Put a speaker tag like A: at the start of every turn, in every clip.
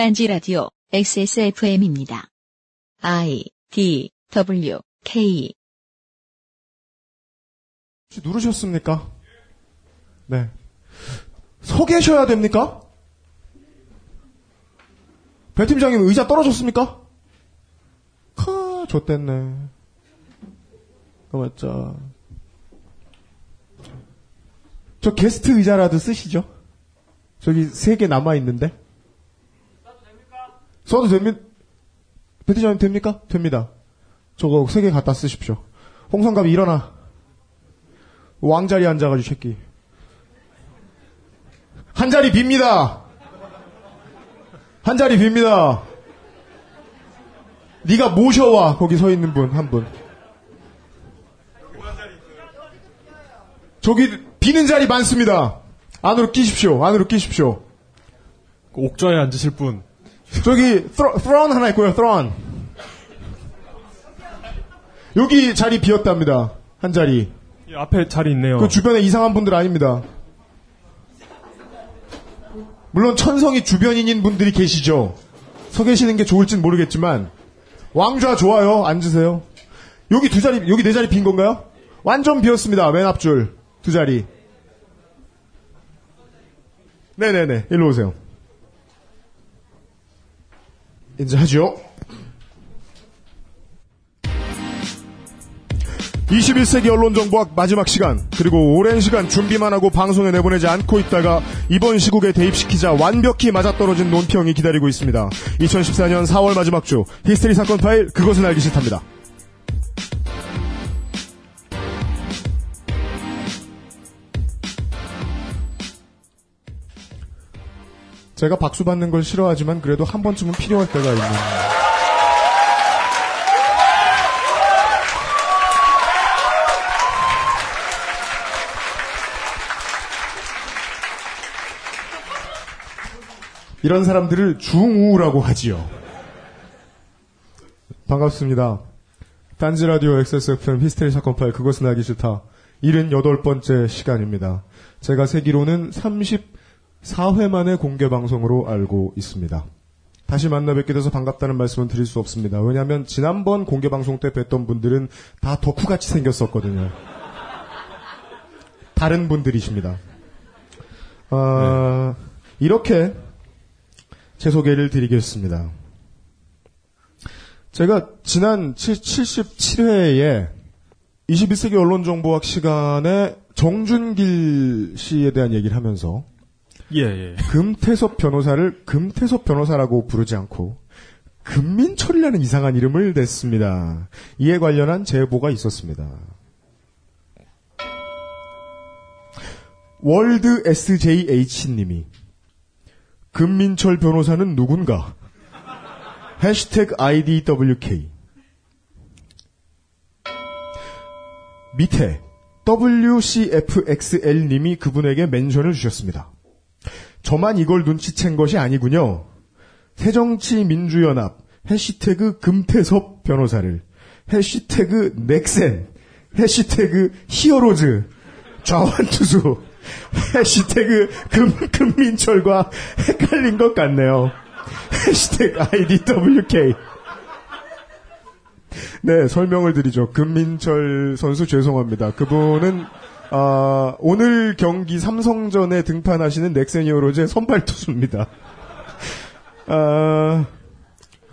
A: 딴지 라디오 XSFM입니다. I D W K
B: 혹시 누르셨습니까? 네. 서 계셔야 됩니까? 배 팀장님 의자 떨어졌습니까? 카, 좆됐네. 어, 맞죠. 저 게스트 의자라도 쓰시죠? 저기 세 개 남아있는데? 써도 됩니까? 배 팀장님 됩니까? 됩니다. 저거 세 개 갖다 쓰십시오. 홍성갑이 일어나. 왕자리 앉아가지고 새끼. 한 자리 빕니다. 한 자리 빕니다. 네가 모셔와 거기 서 있는 분 한 분. 저기 비는 자리 많습니다. 안으로 끼십시오. 안으로 끼십시오.
C: 그 옥좌에 앉으실 분.
B: 저기 thro- throne 하나 있고요. throne. 여기 자리 비었답니다. 한 자리.
C: 이 앞에 자리 있네요.
B: 그 주변에 이상한 분들 아닙니다. 물론 천성이 주변인인 분들이 계시죠. 서 계시는 게 좋을진 모르겠지만 왕좌 좋아요. 앉으세요. 여기 두 자리, 여기 네 자리 빈 건가요? 완전 비었습니다. 맨 앞줄 두 자리. 네네네. 일로 오세요. 이제 하죠. 21세기 언론정보학 마지막 시간 그리고 오랜 시간 준비만 하고 방송에 내보내지 않고 있다가 이번 시국에 대입시키자 완벽히 맞아떨어진 논평이 기다리고 있습니다. 2014년 4월 마지막 주 히스테리 사건 파일 그것은 알기 싫답니다. 제가 박수 받는 걸 싫어하지만 그래도 한 번쯤은 필요할 때가 있는 이런 사람들을 중우라고 하지요. 반갑습니다. 딴지 라디오 XSFM 히스테리 사건 파일 그것은 알기 싫다. 78번째 시간입니다. 제가 세기로는 34회 만에 공개 방송으로 알고 있습니다. 다시 만나 뵙게 돼서 반갑다는 말씀은 드릴 수 없습니다. 왜냐하면 지난번 공개 방송 때 뵀던 분들은 다 덕후같이 생겼었거든요. 다른 분들이십니다. 아, 이렇게 제 소개를 드리겠습니다. 제가 지난 77회에 21세기 언론정보학 시간에 정준길 씨에 대한 얘기를 하면서
C: 예, 예.
B: 금태섭 변호사를 금태섭 변호사라고 부르지 않고 금민철이라는 이상한 이름을 냈습니다. 이에 관련한 제보가 있었습니다. 월드 SJH님이 금민철 변호사는 누군가? 해시태그 IDWK 밑에 WCFXL님이 그분에게 멘션을 주셨습니다. 저만 이걸 눈치챈 것이 아니군요. 새정치민주연합 해시태그 금태섭 변호사를 해시태그 넥센 해시태그 히어로즈 좌완투수 해시태그 금, 금민철과 헷갈린 것 같네요. 해시태그 IDWK 네, 설명을 드리죠. 금민철 선수 죄송합니다. 그분은 아, 오늘 경기 삼성전에 등판하시는 넥센 히어로즈의 선발 투수입니다. 아,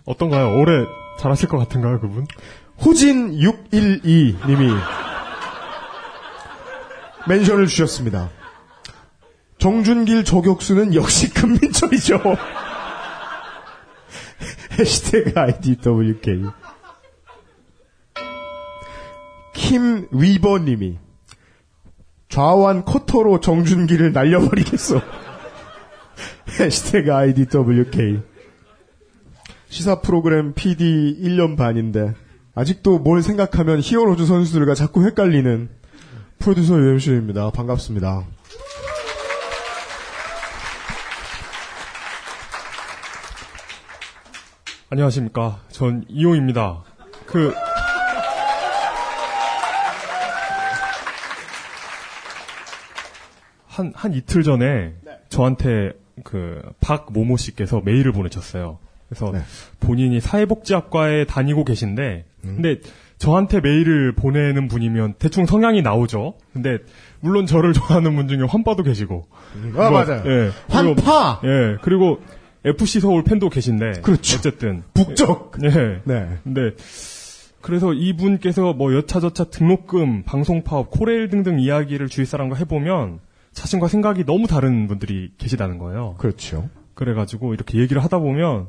C: 어떤가요? 올해 잘하실 것 같은가요, 그분?
B: 호진 612 님이 멘션을 주셨습니다. 정준길 저격수는 역시 금민철이죠. 해시태그 IDWK. 킴 위버님이 좌완 커터로 정준기를 날려버리겠어. 해시태그 IDWK. 시사 프로그램 PD 1년 반인데, 아직도 뭘 생각하면 히어로즈 선수들과 자꾸 헷갈리는 프로듀서 UMC입니다. 반갑습니다.
C: 안녕하십니까. 전 이용입니다. 그, 한, 한 이틀 전에 저한테 그 박모모 씨께서 메일을 보내셨어요. 그래서
B: 네.
C: 본인이 사회복지학과에 다니고 계신데, 근데 저한테 메일을 보내는 분이면 대충 성향이 나오죠. 근데 물론 저를 좋아하는 분 중에 환빠도 계시고,
B: 아,
C: 뭐,
B: 맞아요.
C: 예.
B: 환파!
C: 그리고, 예. 그리고 FC 서울 팬도 계신데,
B: 그렇죠.
C: 어쨌든
B: 북적!
C: 예.
B: 네.
C: 근데 그래서 이분께서 뭐 여차저차 등록금, 방송 파업, 코레일 등등 이야기를 주위 사람과 해보면 자신과 생각이 너무 다른 분들이 계시다는 거예요.
B: 그렇죠.
C: 그래가지고 이렇게 얘기를 하다 보면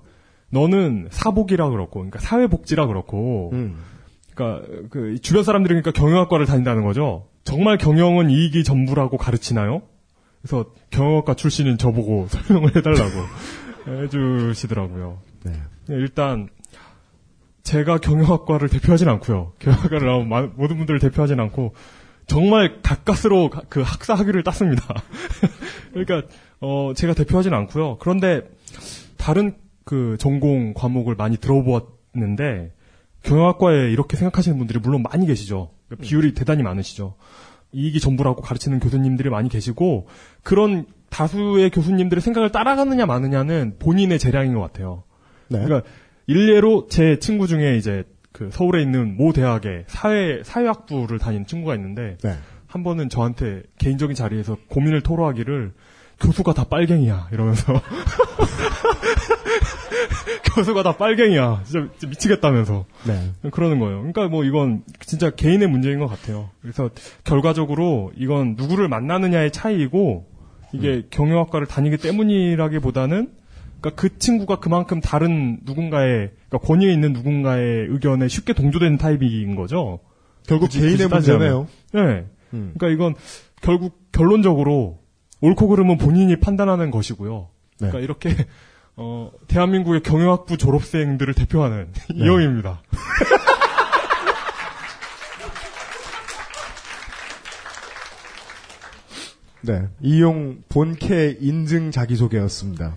C: 너는 사복이라 그렇고, 그러니까 사회복지라 그렇고,
B: 음.
C: 그러니까 그 주변 사람들이 그러니까 경영학과를 다닌다는 거죠. 정말 경영은 이익이 전부라고 가르치나요? 그래서 경영학과 출신인 저보고 설명을 해달라고 해주시더라고요.
B: 네.
C: 일단 제가 경영학과를 대표하진 않고요. 경영학과를 나온 모든 분들을 대표하진 않고 정말 가까스로 가- 그 학사 학위를 땄습니다. 그러니까 어 제가 대표하진 않고요. 그런데 다른 그 전공 과목을 많이 들어보았는데 경영학과에 이렇게 생각하시는 분들이 물론 많이 계시죠. 그러니까 비율이 대단히 많으시죠. 이익이 전부라고 가르치는 교수님들이 많이 계시고 그런 다수의 교수님들의 생각을 따라가느냐 마느냐는 본인의 재량인 것 같아요.
B: 네.
C: 그러니까 일례로 제 친구 중에 이제 그 서울에 있는 모 대학의 사회 사회학부를 다니는 친구가 있는데
B: 네.
C: 한 번은 저한테 개인적인 자리에서 고민을 토로하기를 교수가 다 빨갱이야 이러면서 교수가 다 빨갱이야 진짜, 진짜 미치겠다면서
B: 네.
C: 그러는 거예요. 그러니까 뭐 이건 진짜 개인의 문제인 것 같아요. 그래서 결과적으로 이건 누구를 만나느냐의 차이이고 이게 경영학과를 다니기 때문이라기보다는 그러니까 그 친구가 그만큼 다른 누군가의 그러니까 권위에 있는 누군가의 의견에 쉽게 동조되는 타입인 거죠.
B: 결국 개인의. 문제네요.
C: 네.
B: 음.
C: 그러니까 이건 결국 결론적으로 옳고 그름은 본인이 판단하는 것이고요.
B: 네.
C: 그러니까 이렇게 어, 대한민국의 경영학부 졸업생들을 대표하는 이영입니다.
B: 네. 이용 본캐 인증 자기소개였습니다.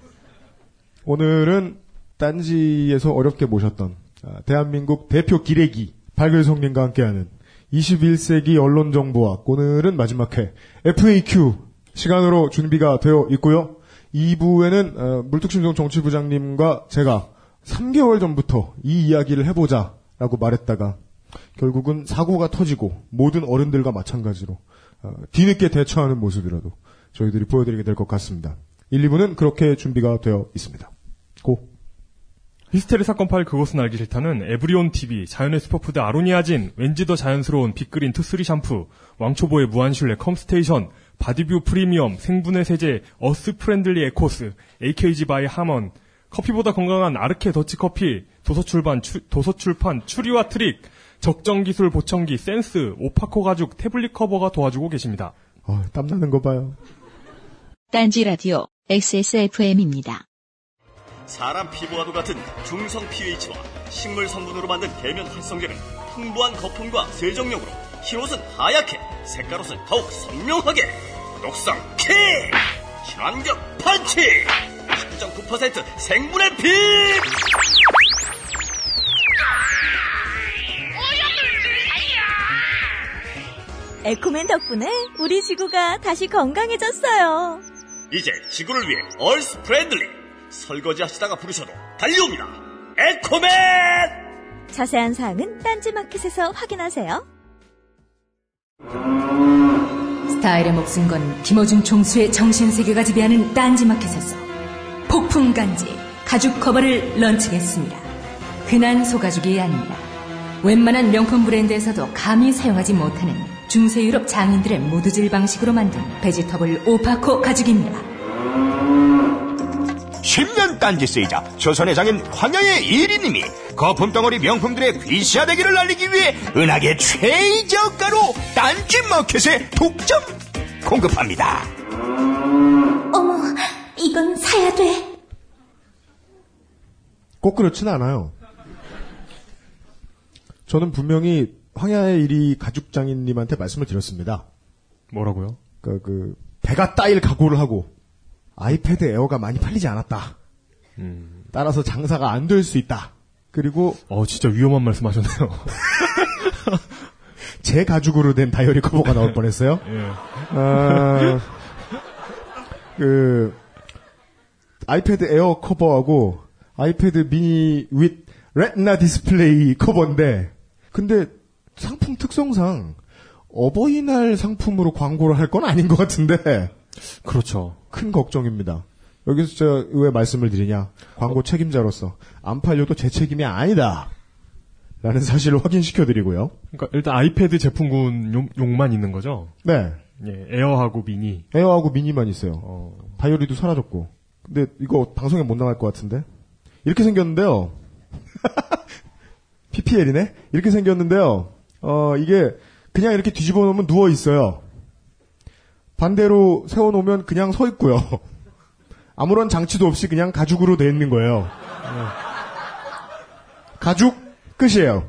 B: 오늘은 딴지에서 어렵게 모셨던 아, 대한민국 대표 기레기 발글성님과 함께하는 21세기 언론 정보학 오늘은 마지막 회 FAQ 시간으로 준비가 되어 있고요. 2부에는 어, 물뚝심송 정치부장님과 제가 3개월 전부터 이 이야기를 해보자라고 말했다가 결국은 사고가 터지고 모든 어른들과 마찬가지로 어, 뒤늦게 대처하는 모습이라도 저희들이 보여드리게 될 것 같습니다. 1, 2부는 그렇게 준비가 되어 있습니다. 고.
C: 히스테리 사건 파일 그것은 알기 싫다는 에브리온 TV, 자연의 슈퍼푸드 아로니아진, 왠지 더 자연스러운 빅그린 투쓰리 샴푸, 왕초보의 무한실내 컴스테이션, 바디뷰 프리미엄, 생분해 세제, 어스 프렌들리 에코스, AKG by Harman, 커피보다 건강한 아르케 더치커피, 도서출판, 추, 도서출판 추리와 트릭, 적정기술 보청기, 센스, 오파코 가죽, 태블릿 커버가 도와주고 계십니다.
B: 어, 땀나는 거 봐요.
A: 딴지 라디오 XSFM입니다.
D: 사람 피부와도 같은 중성 pH와 식물 성분으로 만든 계면 활성제는 풍부한 거품과 세정력으로 흰옷은 하얗게 색깔옷은 더욱 선명하게 녹성 킥 친환경 펀치 19.9% 생분해 피
E: 에코맨 덕분에 우리 지구가 다시 건강해졌어요.
D: 이제 지구를 위해 얼스 프렌들리 설거지 하시다가 부르셔도 달려옵니다 에코맨
E: 자세한 사항은 딴지마켓에서 확인하세요.
F: 스타일에 목숨 건 김어준 총수의 정신세계가 지배하는 딴지마켓에서 폭풍간지 가죽 커버를 런칭했습니다. 흔한 소가죽이 아닙니다. 웬만한 명품 브랜드에서도 감히 사용하지 못하는 중세 유럽 장인들의 모두질 방식으로 만든 베지터블 오파코 가죽입니다.
G: 10년 딴지 세이자 조선의 장인 황야의 1인님이 거품덩어리 명품들의 귀시화되기를 알리기 위해 은하계 최저가로 딴지 마켓에 독점 공급합니다.
E: 어머, 이건 사야 돼.
B: 꼭 그렇진 않아요. 저는 분명히 황야의 일이 가죽 장인님한테 말씀을 드렸습니다.
C: 뭐라고요?
B: 그, 그, 배가 따일 각오를 하고, 아이패드 에어가 많이 팔리지 않았다. 따라서 장사가 안 될 수 있다. 그리고
C: 어, 진짜 위험한 말씀 하셨네요.
B: 제 가죽으로 된 다이어리 커버가 나올 뻔했어요.
C: 예.
B: 아, 그, 아이패드 에어 커버하고 아이패드 미니 with Retina 디스플레이 커버인데 근데 상품 특성상 어버이날 상품으로 광고를 할 건 아닌 것 같은데
C: 그렇죠.
B: 큰 걱정입니다. 여기서 제가 왜 말씀을 드리냐 광고 책임자로서 안 팔려도 제 책임이 아니다. 라는 사실을 확인시켜 드리고요.
C: 그러니까 일단 아이패드 제품군 용, 용만 있는 거죠.
B: 네.
C: 예, 에어하고 미니.
B: 에어하고 미니만 있어요.
C: 어,
B: 바이오리도 사라졌고. 근데 이거 방송에 못 나갈 것 같은데? 이렇게 생겼는데요. PPL이네? 이렇게 생겼는데요. 어, 이게 그냥 이렇게 뒤집어 놓으면 누워 있어요. 반대로 세워 놓으면 그냥 서 있고요. 아무런 장치도 없이 그냥 가죽으로 돼 있는 거예요. 가죽 끝이에요.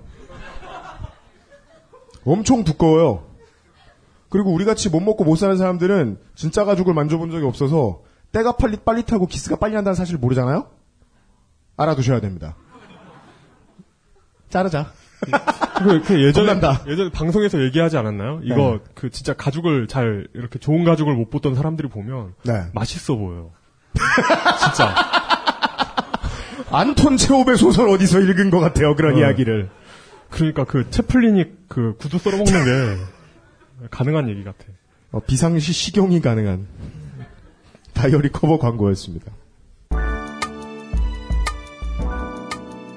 B: 엄청 두꺼워요. 그리고 우리 같이 못 먹고 못 사는 사람들은 진짜 가죽을 만져본 적이 없어서 때가 빨리 빨리 타고 기스가 빨리 난다는 사실 모르잖아요? 알아두셔야 됩니다. 자르자.
C: 그, 그 예전에
B: 겁난다.
C: 예전에 방송에서 얘기하지 않았나요? 이거
B: 네.
C: 그 진짜 가죽을 잘 이렇게 좋은 가죽을 못 보던 사람들이 보면
B: 네.
C: 맛있어 보여요. 진짜.
B: 안톤 체홉의 소설 어디서 읽은 것 같아요, 그런
C: 어.
B: 이야기를.
C: 그러니까 그 채플린이 그 구두 썰어 먹는 게 가능한 얘기 같아.
B: 어, 비상시 식용이 가능한 다이어리 커버 광고였습니다.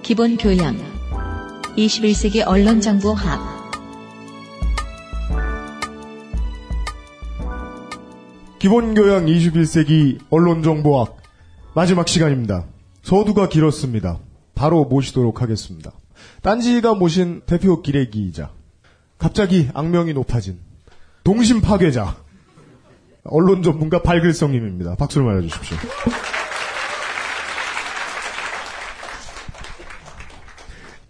A: 기본 교양 21세기 언론정보 합
B: 기본교양 21세기 언론정보학 마지막 시간입니다. 서두가 길었습니다. 바로 모시도록 하겠습니다. 딴지가 모신 대표 기레기이자 갑자기 악명이 높아진 동심 파괴자 언론 전문가 발글성님입니다. 박수를 맞아주십시오.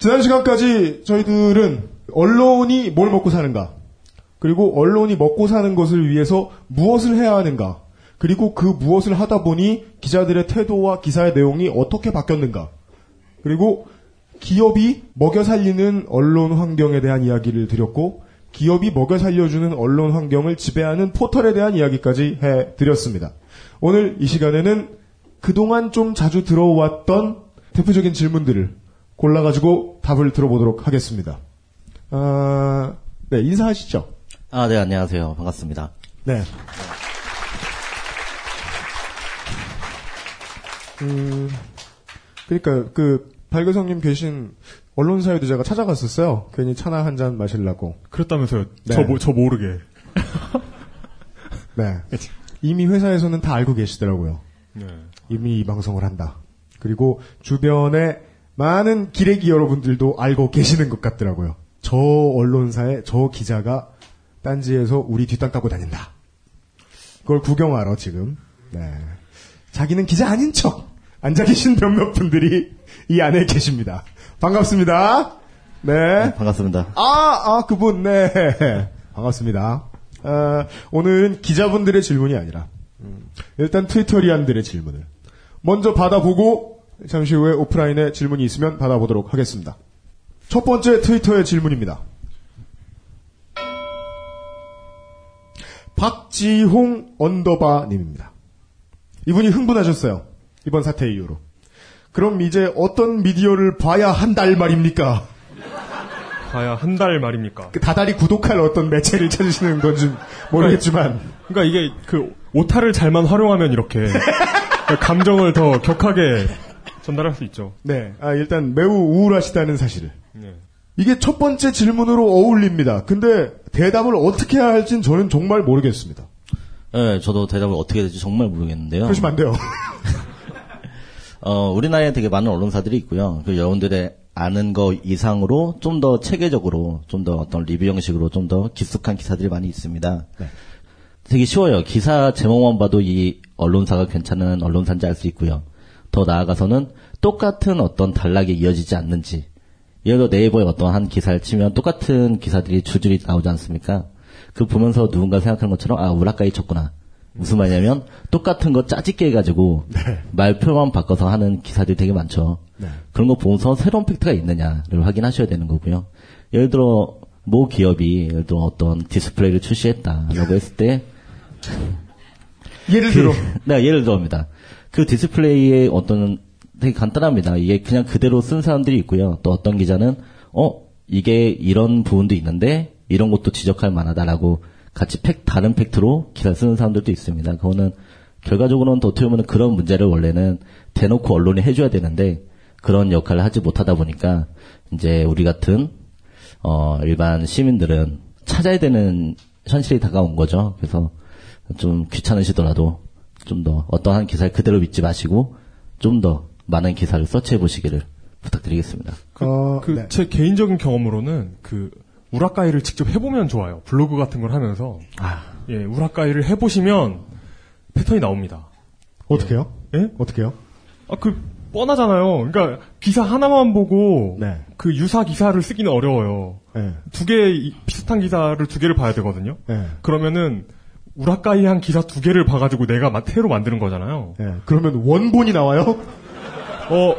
B: 지난 시간까지 저희들은 언론이 뭘 먹고 사는가, 그리고 언론이 먹고 사는 것을 위해서 무엇을 해야 하는가, 그리고 그 무엇을 하다 보니 기자들의 태도와 기사의 내용이 어떻게 바뀌었는가, 그리고 기업이 먹여 살리는 언론 환경에 대한 이야기를 드렸고, 기업이 먹여 살려주는 언론 환경을 지배하는 포털에 대한 이야기까지 해 드렸습니다. 오늘 이 시간에는 그동안 좀 자주 들어왔던 대표적인 질문들을 골라가지고 답을 들어보도록 하겠습니다. 아, 네, 인사하시죠.
H: 아, 네, 안녕하세요. 반갑습니다.
B: 네. 음, 그러니까 그 발교성님 계신 언론사에도 제가 찾아갔었어요. 괜히 차나 한 잔 마시려고.
C: 그랬다면서요.
B: 네.
C: 저, 모- 저 모르게.
B: 네. 이미 회사에서는 다 알고 계시더라고요.
C: 네.
B: 이미 이 방송을 한다. 그리고 주변에 많은 기레기 여러분들도 알고 계시는 것 같더라고요. 저 언론사의 저 기자가 딴지에서 우리 뒷땅 따고 다닌다. 그걸 구경하러 지금. 네. 자기는 기자 아닌 척 앉아 계신 몇몇 분들이 이 안에 계십니다. 반갑습니다. 네.
H: 반갑습니다.
B: 아, 아, 그분, 네. 반갑습니다. 아, 오늘은 기자분들의 질문이 아니라, 음, 일단 트위터리안들의 질문을 먼저 받아보고, 잠시 후에 오프라인에 질문이 있으면 받아보도록 하겠습니다. 첫 번째 트위터의 질문입니다. 박지홍 언더바님입니다. 이분이 흥분하셨어요. 이번 사태 이후로. 그럼 이제 어떤 미디어를 봐야 한 달 말입니까?
C: 가야 한 달 말입니까?
B: 그 다달이 구독할 어떤 매체를 찾으시는 건지 모르겠지만
C: 그러니까 이게 그 오타를 잘만 활용하면 이렇게 감정을 더 격하게 전달할 수 있죠.
B: 네 아, 일단 매우 우울하시다는 사실을
C: 네.
B: 이게 첫 번째 질문으로 어울립니다. 근데 대답을 어떻게 해야 할진 저는 정말 모르겠습니다.
H: 네, 저도 대답을 어떻게 해야 될지 정말 모르겠는데요.
B: 그러시면 안 돼요.
H: 어, 우리나라에 되게 많은 언론사들이 있고요. 그 여러분들의 아는 거 이상으로 좀 더 체계적으로, 좀 더 어떤 리뷰 형식으로 좀 더 깊숙한 기사들이 많이 있습니다. 되게 쉬워요. 기사 제목만 봐도 이 언론사가 괜찮은 언론사인지 알 수 있고요. 더 나아가서는 똑같은 어떤 단락이 이어지지 않는지. 예를 들어 네이버에 어떤 한 기사를 치면 똑같은 기사들이 줄줄이 나오지 않습니까? 그 보면서 누군가 생각하는 것처럼 아 우라카이 쳤구나. 무슨 말이냐면 똑같은 거 짜집게 해가지고 말표만 바꿔서 하는 기사들이 되게 많죠. 그런 거 보면서 새로운 팩트가 있느냐를 확인하셔야 되는 거고요. 예를 들어 모 기업이 예를 들어 어떤 디스플레이를 출시했다라고 했을 때
B: 예를 들어
H: 네, 예를 들어입니다. 그 디스플레이의 어떤 되게 간단합니다. 이게 그냥 그대로 쓴 사람들이 있고요. 또 어떤 기자는 어 이게 이런 부분도 있는데 이런 것도 지적할 만하다라고 같이 팩 다른 팩트로 기사 쓰는 사람들도 있습니다. 그거는 결과적으로는 더 어떻게 보면 그런 문제를 원래는 대놓고 언론이 해줘야 되는데 그런 역할을 하지 못하다 보니까 이제 우리 같은 어 일반 시민들은 찾아야 되는 현실이 다가온 거죠. 그래서 좀 귀찮으시더라도 좀 더 어떠한 기사를 그대로 믿지 마시고 좀 더 많은 기사를 서치해 보시기를 부탁드리겠습니다.
B: 어,
C: 그
B: 네.
C: 제 개인적인 경험으로는 그 우라카이를 직접 해보면 좋아요. 블로그 같은 걸 하면서 예 우라카이를 해보시면 패턴이 나옵니다.
B: 어떻게요?
C: 예?
B: 어떻게요?
C: 아그 뻔하잖아요. 그러니까 기사 하나만 보고
B: 네.
C: 그 유사 기사를 쓰기는 어려워요.
B: 네.
C: 두개 비슷한 기사를 두 개를 봐야 되거든요.
B: 네.
C: 그러면은 우라카이한 기사 두 개를 봐가지고 내가 마- 새로 만드는 거잖아요.
B: 네. 그러면 원본이 나와요?
C: 어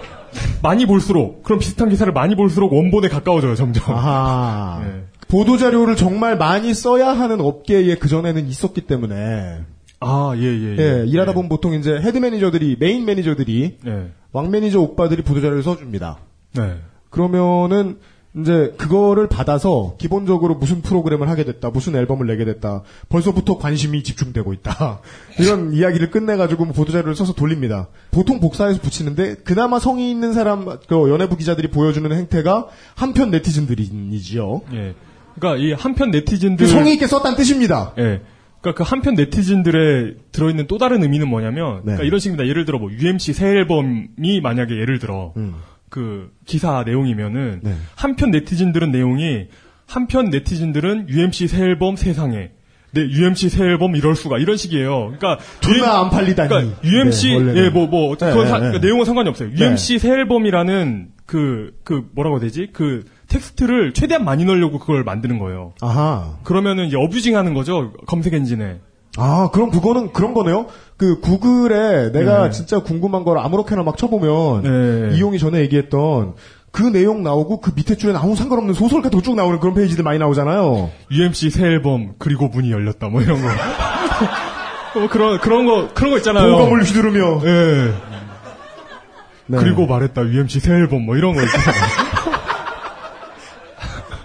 C: 많이 볼수록 그럼 비슷한 기사를 많이 볼수록 원본에 가까워져요 점점.
B: 아하.
C: 네.
B: 보도 자료를 정말 많이 써야 하는 업계에 그 전에는 있었기 때문에
C: 아, 예, 예,
B: 예, 일하다 보면 보통 이제 헤드 매니저들이 메인 매니저들이
C: 네.
B: 왕 매니저 오빠들이 보도 자료를 써줍니다.
C: 네.
B: 그러면은 이제 그거를 받아서 기본적으로 무슨 프로그램을 하게 됐다, 무슨 앨범을 내게 됐다, 벌써부터 관심이 집중되고 있다. 이런 이야기를 끝내가지고 뭐 보도자료를 써서 돌립니다. 보통 복사해서 붙이는데 그나마 성의 있는 사람, 그 연예부 기자들이 보여주는 행태가 한편 네티즌들이지요.
C: 예. 그러니까 이 한편 네티즌들
B: 그 성의 있게 썼다는 뜻입니다.
C: 예. 그러니까 그 한편 네티즌들의 들어있는 또 다른 의미는 뭐냐면,
B: 네.
C: 그러니까 이런 식입니다. 예를 들어 뭐 UMC 새 앨범이 만약에 예를 들어
B: 음.
C: 그 기사 내용이면은
B: 네.
C: 한편 네티즌들은 내용이 한편 네티즌들은 UMC 새 앨범 세상에 네 UMC 새 앨범 이럴 수가 이런 식이에요. 그러니까
B: 존나 안 팔리다니.
C: 그러니까 UMC
B: 네, 원래는.
C: 예뭐뭐
B: 네, 네, 네.
C: 그러니까 내용은 상관이 없어요. UMC 새 앨범이라는 그그 뭐라고 해야 되지? 그 텍스트를 최대한 많이 넣으려고 그걸 만드는 거예요.
B: 아하.
C: 그러면은 이제 abusing하는 거죠 검색 엔진에.
B: 아, 그럼 그거는 그런 거네요. 그 구글에 내가
C: 네.
B: 진짜 궁금한 걸 아무렇게나 막 쳐보면
C: 네.
B: 이용이 전에 얘기했던 그 내용 나오고 그 밑에 줄에 아무 상관없는 소설 같은 거쭉 나오는 그런 페이지들 많이 나오잖아요.
C: UMC 새 앨범 그리고 문이 열렸다 뭐 이런 거. 뭐 그런 그런 거 그런 거 있잖아요.
B: 보감을 휘두르며.
C: 예.
B: 네.
C: 그리고 말했다 UMC 새 앨범 뭐 이런 거 있잖아요.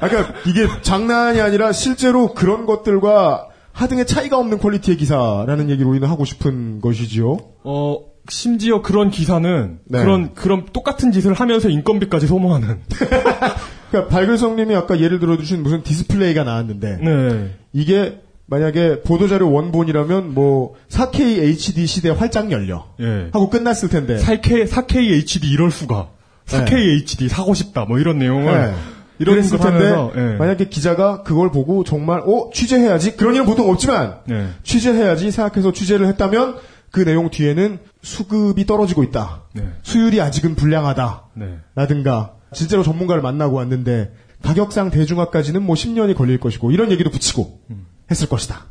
B: 아, 그러니까 이게 장난이 아니라 실제로 그런 것들과 하등의 차이가 없는 quality의 기사라는 얘기를 우리는 하고 싶은 것이지요.
C: 어 심지어 그런 기사는
B: 네.
C: 그런 그런 똑같은 짓을 하면서 인건비까지 소모하는.
B: 그러니까 발글성님이 아까 예를 들어주신 무슨 디스플레이가 나왔는데
C: 네.
B: 이게 만약에 보도자료 원본이라면 뭐 4K HD 시대 활짝 열려
C: 예.
B: 하고 끝났을 텐데
C: 4K 4K HD 이럴 수가. 4K HD 사고 싶다 뭐 이런 내용을
B: 네.
C: 이런
B: 그랬을
C: 걸
B: 텐데
C: 하면서 예.
B: 만약에 기자가 그걸 보고 정말 어 취재해야지 그런 일은 보통 없지만
C: 네.
B: 취재해야지 생각해서 취재를 했다면 그 내용 뒤에는 수급이 떨어지고 있다
C: 네.
B: 수율이 아직은 불량하다
C: 네.
B: 라든가 실제로 전문가를 만나고 왔는데 가격상 대중화까지는 뭐 10년이 걸릴 것이고 이런 얘기도 붙이고 했을 것이다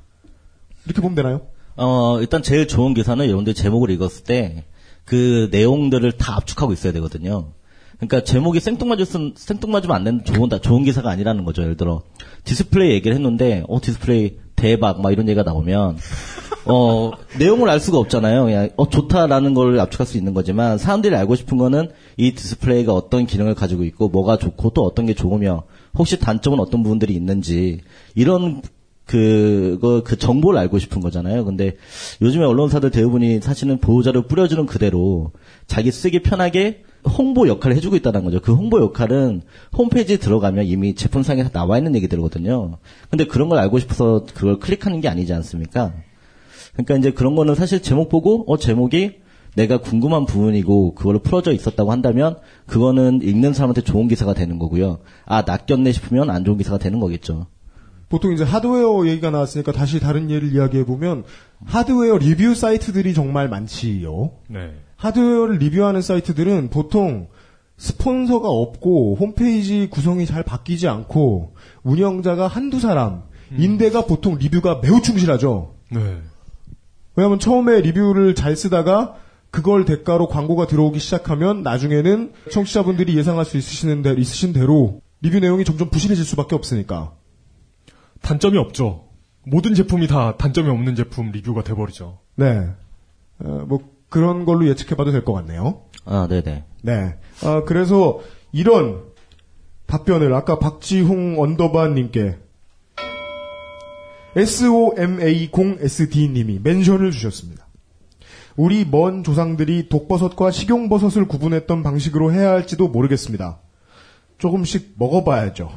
B: 이렇게 보면 되나요?
H: 어, 일단 제일 좋은 기사는 여러분들 제목을 읽었을 때 그 내용들을 다 압축하고 있어야 되거든요. 그러니까 제목이 생뚱맞으면 생뚱맞으면 안 되는 좋은 좋은 기사가 아니라는 거죠. 예를 들어 디스플레이 얘기를 했는데 어 디스플레이 대박 막 이런 얘기가 나오면 어 내용을 알 수가 없잖아요. 그냥 어 좋다라는 걸 압축할 수 있는 거지만 사람들이 알고 싶은 거는 이 디스플레이가 어떤 기능을 가지고 있고 뭐가 좋고 또 어떤 게 좋으며 혹시 단점은 어떤 부분들이 있는지 이런 그거 그 정보를 알고 싶은 거잖아요. 근데 요즘에 언론사들 대부분이 사실은 보호자료 뿌려주는 그대로 자기 쓰기 편하게 홍보 역할을 해주고 있다는 거죠. 그 홍보 역할은 홈페이지에 들어가면 이미 제품상에 다 나와 있는 얘기들거든요. 근데 그런 걸 알고 싶어서 그걸 클릭하는 게 아니지 않습니까? 그러니까 이제 그런 거는 사실 제목 보고 어 제목이 내가 궁금한 부분이고 그걸로 풀어져 있었다고 한다면 그거는 읽는 사람한테 좋은 기사가 되는 거고요. 아 낚였네 싶으면 안 좋은 기사가 되는 거겠죠.
B: 보통 이제 하드웨어 얘기가 나왔으니까 다시 다른 예를 이야기해 보면 하드웨어 리뷰 사이트들이 정말 많지요.
C: 네.
B: 하드웨어를 리뷰하는 사이트들은 보통 스폰서가 없고 홈페이지 구성이 잘 바뀌지 않고 운영자가 한두 사람 인데가 보통 리뷰가 매우 충실하죠.
C: 네.
B: 왜냐하면 처음에 리뷰를 잘 쓰다가 그걸 대가로 광고가 들어오기 시작하면 나중에는 청취자분들이 예상할 수 있으시는 대로, 있으신 대로 리뷰 내용이 점점 부실해질 수밖에 없으니까.
C: 단점이 없죠. 모든 제품이 다 단점이 없는 제품 리뷰가 돼버리죠.
B: 네. 어, 뭐 그런 걸로 예측해봐도 될 것 같네요.
H: 아, 네네.
B: 네. 아, 그래서 이런 답변을 아까 박지홍 언더바님께 SOMA0SD님이 멘션을 주셨습니다. 우리 먼 조상들이 독버섯과 식용버섯을 구분했던 방식으로 해야 할지도 모르겠습니다. 조금씩 먹어봐야죠.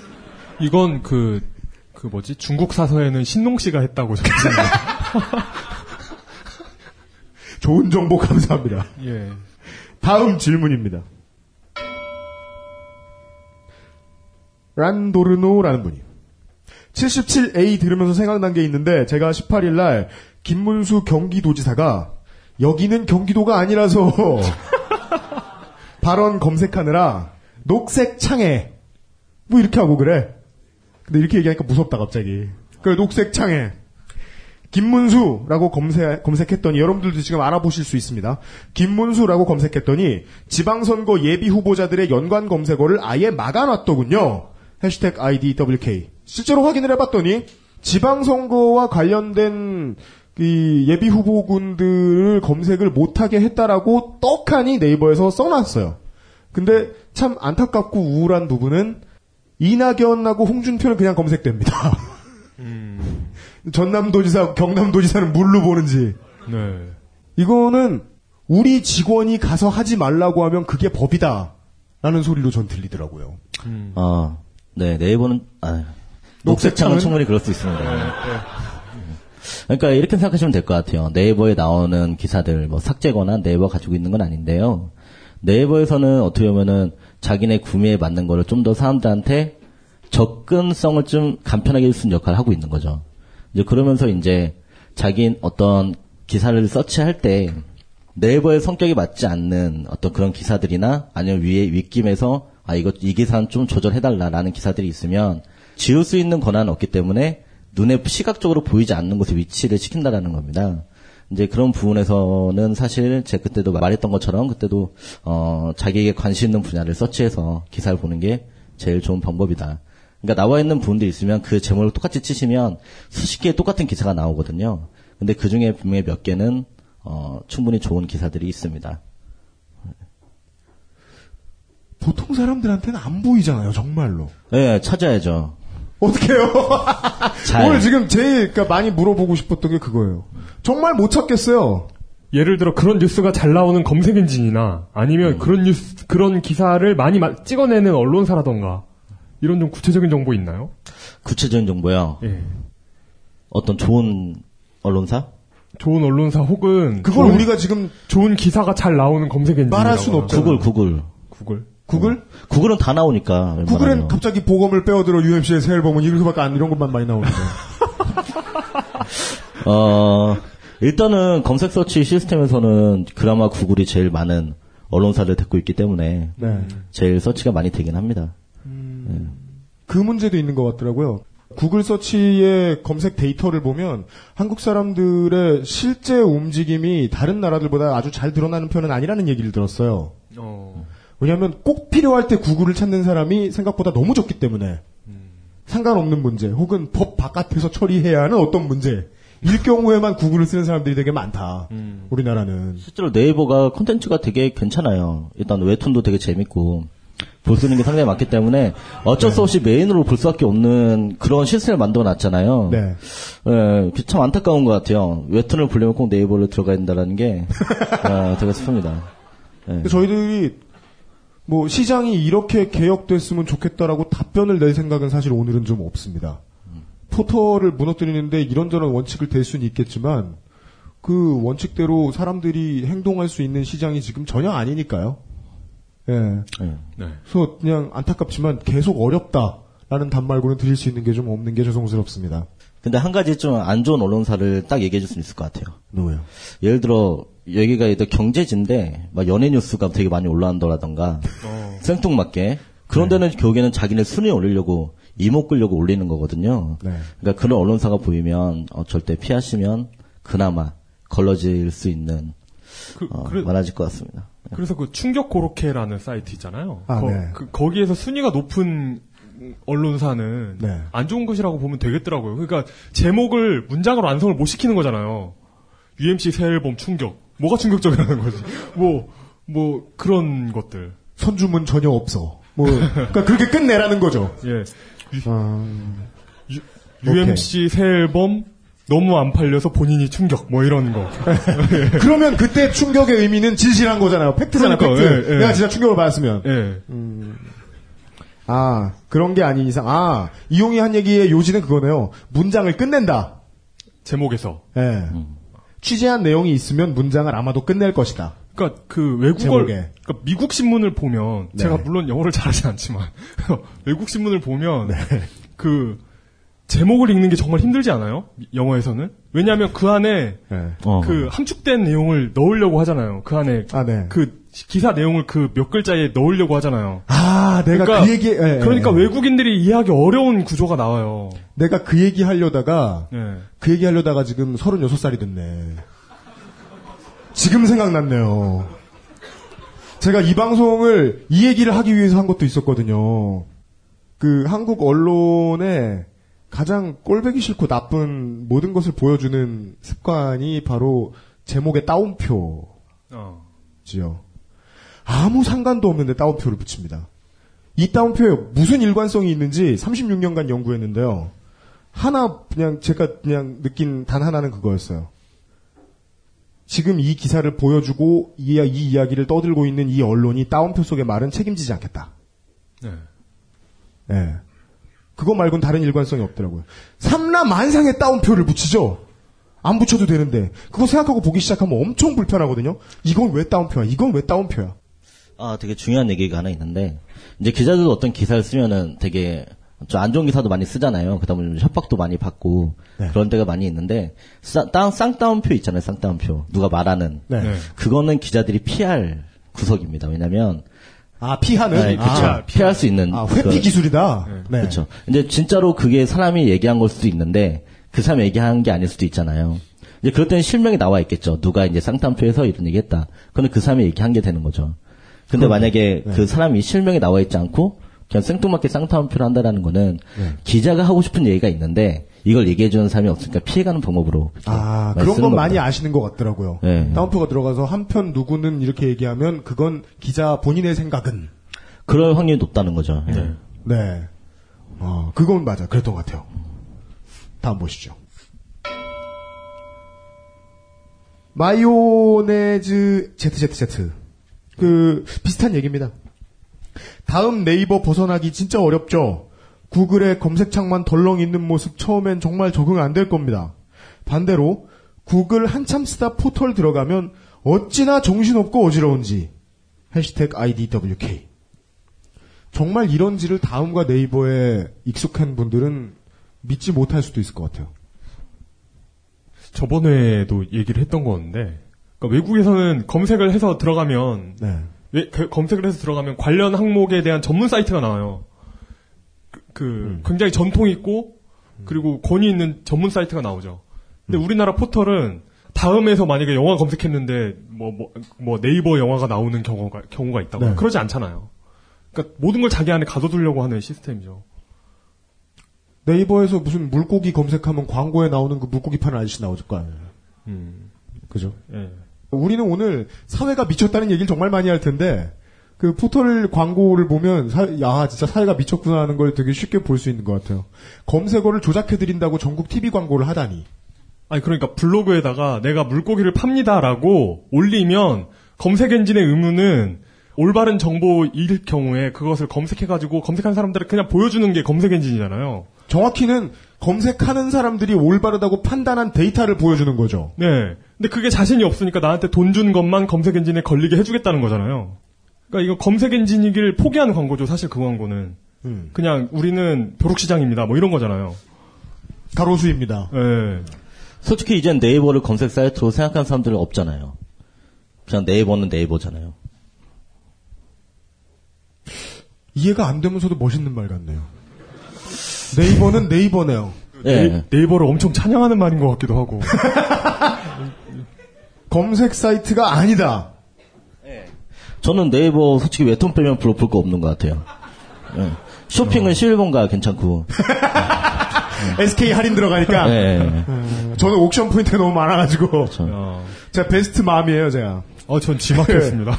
C: 이건 그, 그 뭐지? 중국 사서에는 신농 씨가 했다고 적혔는데.
B: 좋은 정보 감사합니다.
C: 예.
B: 다음 질문입니다. 란도르노라는 분이 77A 들으면서 생각난 게 있는데 제가 18일 날 김문수 경기도지사가 여기는 경기도가 아니라서 발언 검색하느라 녹색 창에 뭐 이렇게 하고 그래. 근데 이렇게 얘기하니까 무섭다 갑자기. 그 녹색 창에 김문수라고 검색, 검색했더니 여러분들도 지금 알아보실 수 있습니다. 김문수라고 검색했더니 지방선거 예비 후보자들의 연관 검색어를 아예 막아놨더군요. 해시태그 IDWK. 실제로 확인을 해봤더니 지방선거와 관련된 이 예비 후보군들을 검색을 못하게 했다라고 떡하니 네이버에서 써놨어요. 근데 참 안타깝고 우울한 부분은 이낙연하고 홍준표는 그냥 검색됩니다. 전남도지사, 경남도지사는 물로 보는지.
C: 네.
B: 이거는 우리 직원이 가서 하지 말라고 하면 그게 법이다. 라는 소리로 전 들리더라고요.
H: 아, 네, 네이버는, 아,
B: 녹색
H: 녹색창은
B: 창은?
H: 충분히 그럴 수 있습니다. 그러니까 이렇게 생각하시면 될 것 같아요. 네이버에 나오는 기사들, 뭐 삭제거나 네이버 가지고 있는 건 아닌데요. 네이버에서는 어떻게 보면은 자기네 구매에 맞는 거를 좀 더 사람들한테 접근성을 좀 간편하게 해주는 역할을 하고 있는 거죠. 이제 그러면서 이제 자기 어떤 기사를 서치할 때 네이버의 성격이 맞지 않는 어떤 그런 기사들이나 아니면 위에 윗김에서 아 이거 이 기사는 좀 조절해달라라는 기사들이 있으면 지울 수 있는 권한은 없기 때문에 눈에 시각적으로 보이지 않는 곳에 위치를 시킨다라는 겁니다. 이제 그런 부분에서는 사실 제가 그때도 말했던 것처럼 그때도 어 자기에게 관심 있는 분야를 서치해서 기사를 보는 게 제일 좋은 방법이다. 그러니까 나와 있는 부분들이 있으면 그 제목을 똑같이 치시면 수십 개의 똑같은 기사가 나오거든요. 근데 그 중에 분명히 몇 개는 어 충분히 좋은 기사들이 있습니다.
B: 보통 사람들한테는 안 보이잖아요, 정말로.
H: 네, 찾아야죠.
B: 어떡해요?
H: 잘.
B: 오늘 지금 제일 그러니까 많이 물어보고 싶었던 게 그거예요. 정말 못 찾겠어요.
C: 예를 들어 그런 뉴스가 잘 나오는 검색 엔진이나 아니면
B: 음.
C: 그런 뉴스 그런 기사를 많이 마- 찍어내는 언론사라던가 이런 좀 구체적인 정보 있나요?
H: 구체적인 정보요.
C: 예.
H: 어떤 좋은 언론사?
C: 좋은 언론사 혹은
B: 그걸
C: 좋은,
B: 우리가 지금
C: 좋은 기사가 잘 나오는 검색 엔진
B: 말할 순 없잖아요.
H: 구글, 구글.
C: 구글.
B: 구글?
H: 구글은 다 나오니까.
B: 구글은
H: 웬만하면.
B: 갑자기 보검을 빼어들어 UMC의 새 앨범은 이렇게밖에 안 이런 것만 많이 나오는데.
H: 어, 일단은 검색 서치 시스템에서는 그나마 구글이 제일 많은 언론사를 데리고 있기 때문에
B: 네.
H: 제일 서치가 많이 되긴 합니다.
B: 그 문제도 있는 것 같더라고요. 구글 서치의 검색 데이터를 보면 한국 사람들의 실제 움직임이 다른 나라들보다 아주 잘 드러나는 편은 아니라는 얘기를 들었어요.
C: 어.
B: 왜냐하면 꼭 필요할 때 구글을 찾는 사람이 생각보다 너무 적기 때문에 상관없는 문제 혹은 법 바깥에서 처리해야 하는 어떤 문제 일 경우에만 구글을 쓰는 사람들이 되게 많다. 우리나라는
H: 실제로 네이버가 콘텐츠가 되게 괜찮아요. 일단 웹툰도 되게 재밌고 볼 수 있는 게 상당히 많기 때문에 어쩔 수 없이 메인으로 볼 수밖에 없는 그런 시스템을 만들어 놨잖아요.
B: 네.
H: 예, 그참 안타까운 것 같아요. 웹툰을 보려면 꼭 네이버로 들어가야 된다는 게 아, 되게 슬픕니다. 예.
B: 저희들이 뭐 시장이 이렇게 개혁됐으면 좋겠다라고 답변을 낼 생각은 사실 오늘은 좀 없습니다. 포털을 무너뜨리는데 이런저런 원칙을 댈 수는 있겠지만 그 원칙대로 사람들이 행동할 수 있는 시장이 지금 전혀 아니니까요. 예.
H: 예.
C: 네.
B: 그래서 그냥 안타깝지만 계속 어렵다라는 단말고는 드릴 수 있는 게 좀 없는 게 죄송스럽습니다.
H: 근데 한 가지 좀 안 좋은 언론사를 딱 얘기해 줄 수 있을 것 같아요.
B: 누구요?
H: 예를 들어 여기가 일단 경제지인데 막 연예 뉴스가 되게 많이 올라온다라던가
C: 어.
H: 생뚱맞게 그런 데는 결국에는 자기네 순위 올리려고 이목 끌려고 올리는 거거든요.
B: 네.
H: 그러니까 그런 언론사가 보이면 어, 절대 피하시면 그나마 걸러질 수 있는
C: 그,
H: 어,
C: 그래,
H: 많아질 것 같습니다.
C: 그래서 그 충격 고로케라는 사이트 있잖아요.
B: 아,
C: 거,
B: 네.
C: 그, 거기에서 순위가 높은 언론사는
B: 네.
C: 안 좋은 것이라고 보면 되겠더라고요. 그러니까 제목을 문장으로 완성을 못 시키는 거잖아요. UMC 새 앨범 충격. 뭐가 충격적이라는 거지? 뭐, 뭐, 그런 것들.
B: 선주문 전혀 없어. 뭐, 그러니까 그렇게 끝내라는 거죠.
C: 예.
B: 아,
C: UMC 새 앨범 너무 안 팔려서 본인이 충격, 뭐 이런 거.
B: 그러면 그때 충격의 의미는 진실한 거잖아요. 팩트잖아요,
C: 그러니까,
B: 팩트.
C: 예, 예.
B: 내가 진짜 충격을 받았으면.
C: 예.
B: 아, 그런 게 아닌 이상, 아, 이용이 한 얘기의 요지는 그거네요. 문장을 끝낸다.
C: 제목에서.
B: 예. 취재한 내용이 있으면 문장을 아마도 끝낼 것이다.
C: 그러니까 그 외국어. 그러니까 미국 신문을 보면
B: 네.
C: 제가 물론 영어를 잘하지 않지만 외국 신문을 보면
B: 네.
C: 그 제목을 읽는 게 정말 힘들지 않아요? 영어에서는? 왜냐하면 그 안에
B: 예.
H: 어.
C: 그 함축된 내용을 넣으려고 하잖아요. 그 안에
B: 아, 네.
C: 그 기사 내용을 그 몇 글자에 넣으려고 하잖아요.
B: 아, 내가
C: 그러니까-
B: 그 얘기, 예, 예,
C: 그러니까
B: 예.
C: 외국인들이 이해하기 어려운 구조가 나와요.
B: 내가 그 얘기 하려다가,
C: 예.
B: 그 얘기 하려다가 지금 36살이 됐네. 지금 생각났네요. 제가 이 방송을 이 얘기를 하기 위해서 한 것도 있었거든요. 그 한국 언론에 가장 꼴배기 싫고 나쁜 모든 것을 보여주는 습관이 바로 제목에 따옴표지요.
C: 어.
B: 아무 상관도 없는데 따옴표를 붙입니다. 이 따옴표에 무슨 일관성이 있는지 36년간 연구했는데요. 하나 그냥 제가 그냥 느낀 단 하나는 그거였어요. 지금 이 기사를 보여주고 이, 이 이야기를 떠들고 있는 이 언론이 따옴표 속의 말은 책임지지 않겠다.
C: 네.
B: 예. 그거 말고는 다른 일관성이 없더라고요. 삼라 만상의 따옴표를 붙이죠. 안 붙여도 되는데 그거 생각하고 보기 시작하면 엄청 불편하거든요. 이건 왜 따옴표야? 이건 왜 따옴표야?
H: 아, 되게 중요한 얘기가 하나 있는데, 이제 기자들도 어떤 기사를 쓰면은 되게 좀 안 좋은 기사도 많이 쓰잖아요. 그다음에 좀 협박도 많이 받고
B: 네.
H: 그런 데가 많이 있는데 쌍, 땅- 쌍따옴표 있잖아요. 쌍따옴표 누가 말하는
B: 네.
C: 네.
H: 그거는 기자들이 피할 구석입니다. 왜냐하면
B: 아 피하는
H: 네, 그쵸.
B: 아,
H: 피할 수 있는
B: 아, 회피
H: 그-
B: 기술이다. 네.
H: 그렇죠. 이제 진짜로 그게 사람이 얘기한 걸 수도 있는데 그 사람이 얘기한 게 아닐 수도 있잖아요. 이제 그럴 때는 실명이 나와 있겠죠. 누가 이제 쌍따옴표에서 이런 얘기했다. 그거는 그 사람이 얘기한 게 되는 거죠. 근데 만약에
B: 네.
H: 그 사람이 실명이 나와 있지 않고 그냥 생뚱맞게 쌍따옴표를 한다라는 거는
B: 네.
H: 기자가 하고 싶은 얘기가 있는데 이걸 얘기해 주는 사람이 없으니까 피해가는 방법으로
B: 아 그런 건. 많이 아시는 것 같더라고요.
H: 네.
B: 따옴표가 들어가서 한편 누구는 이렇게 얘기하면 그건 기자 본인의 생각은
H: 그럴 확률이 높다는 거죠. 예.
B: 네. 어 그건 맞아. 그랬던 것 같아요. 다음 보시죠. 마요네즈 ZZZ 그 비슷한 얘기입니다. 다음 네이버 벗어나기 진짜 어렵죠. 구글에 검색창만 덜렁 있는 모습 처음엔 정말 적응 안 될 겁니다. 반대로 구글 한참 쓰다 포털 들어가면 어찌나 정신없고 어지러운지 해시태그 IDWK 정말 이런지를 다음과 네이버에 익숙한 분들은 믿지 못할 수도 있을 것 같아요.
C: 저번에도 얘기를 했던 거였는데, 그러니까 외국에서는 검색을 해서 들어가면,
B: 네.
C: 왜- 그 검색을 해서 들어가면 관련 항목에 대한 전문 사이트가 나와요. 그, 그
B: 음.
C: 굉장히 전통 있고, 그리고 권위 있는 전문 사이트가 나오죠. 근데
B: 음.
C: 우리나라 포털은 다음에서 만약에 영화 검색했는데, 뭐, 뭐, 뭐 네이버 영화가 나오는 경우가, 경우가 있다고.
B: 네.
C: 그러지 않잖아요. 그러니까 모든 걸 자기 안에 가둬두려고 하는 시스템이죠.
B: 네이버에서 무슨 물고기 검색하면 광고에 나오는 그 물고기 파는 아저씨 나올 거 아니에요.
C: 음,
B: 그죠?
C: 예.
B: 우리는 오늘 사회가 미쳤다는 얘기를 정말 많이 할 텐데 그 포털 광고를 보면 사, 야 진짜 사회가 미쳤구나 하는 걸 되게 쉽게 볼 수 있는 것 같아요. 검색어를 조작해 드린다고 전국 TV 광고를 하다니.
C: 아니 그러니까 블로그에다가 내가 물고기를 팝니다라고 올리면 검색 엔진의 의무는 올바른 정보일 경우에 그것을 검색해 가지고 검색한 사람들을 그냥 보여주는 게 검색 엔진이잖아요.
B: 정확히는 검색하는 사람들이 올바르다고 판단한 데이터를 보여주는 거죠.
C: 네. 근데 그게 자신이 없으니까 나한테 돈 준 것만 검색 엔진에 걸리게 해주겠다는 거잖아요. 그러니까 이거 검색 엔진이길 포기하는 광고죠. 사실 그 광고는
B: 음.
C: 그냥 우리는 벼룩시장입니다. 뭐 이런 거잖아요.
B: 가로수입니다.
C: 예.
H: 솔직히 이젠 네이버를 검색 사이트로 생각하는 사람들은 없잖아요. 그냥 네이버는 네이버잖아요.
B: 이해가 안 되면서도 멋있는 말 같네요. 네이버는 네이버네요.
H: 예.
C: 네, 네이버를 엄청 찬양하는 말인 것 같기도 하고.
B: 검색 사이트가 아니다.
H: 저는 네이버 솔직히 웹툰 빼면 부러울 거 없는 것 같아요. 예. 쇼핑은 11번가 괜찮고.
B: SK 할인 들어가니까.
H: 네. 네.
B: 음, 저는 옥션 포인트가 너무 많아가지고.
H: 그렇죠.
C: 어,
B: 제가 베스트 맘이에요, 제가.
C: 어, 전 지마켓 씁니다.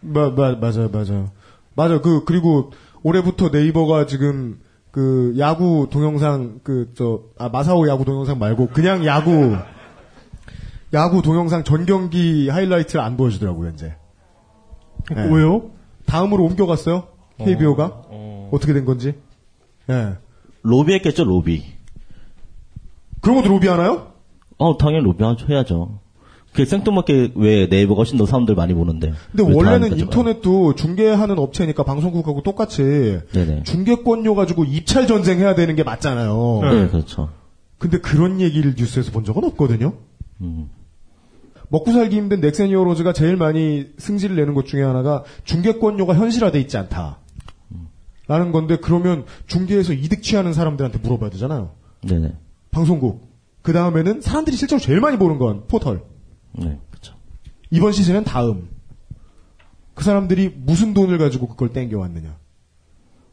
B: 마, 마, 맞아요, 맞아요. 맞아요. 그, 그리고 올해부터 네이버가 지금 그 야구 동영상 그, 저, 아, 마사오 야구 동영상 말고 그냥 야구, 야구 동영상 전 경기 하이라이트를 안 보여주더라고요, 이제. 네.
C: 왜요?
B: 다음으로 옮겨갔어요? KBO가? 어... 떻게된 건지? 예.
H: 로비 했겠죠, 로비.
B: 그런 것도 로비 하나요?
H: 어, 당연히 로비 해야죠. 그 생뚱맞게 왜 네이버가 훨씬 더 사람들 많이 보는데.
B: 근데
H: 왜
B: 원래는 인터넷도 중계하는 업체니까 방송국하고 똑같이
H: 네네.
B: 중계권료 가지고 입찰 전쟁해야 되는 게 맞잖아요.
H: 네, 그렇죠.
B: 근데 그런 얘기를 뉴스에서 본 적은 없거든요.
H: 음.
B: 먹고 살기 힘든 넥센 히어로즈가 제일 많이 승질을 내는 것 중에 하나가 중계권료가 현실화돼 있지 않다. 라는 건데 그러면 중계에서 이득 취하는 사람들한테 물어봐야 되잖아요.
H: 네네.
B: 방송국. 그 다음에는 사람들이 실제로 제일 많이 보는 건 포털.
H: 네, 그렇죠.
B: 이번 시즌은 다음. 그 사람들이 무슨 돈을 가지고 그걸 땡겨왔느냐.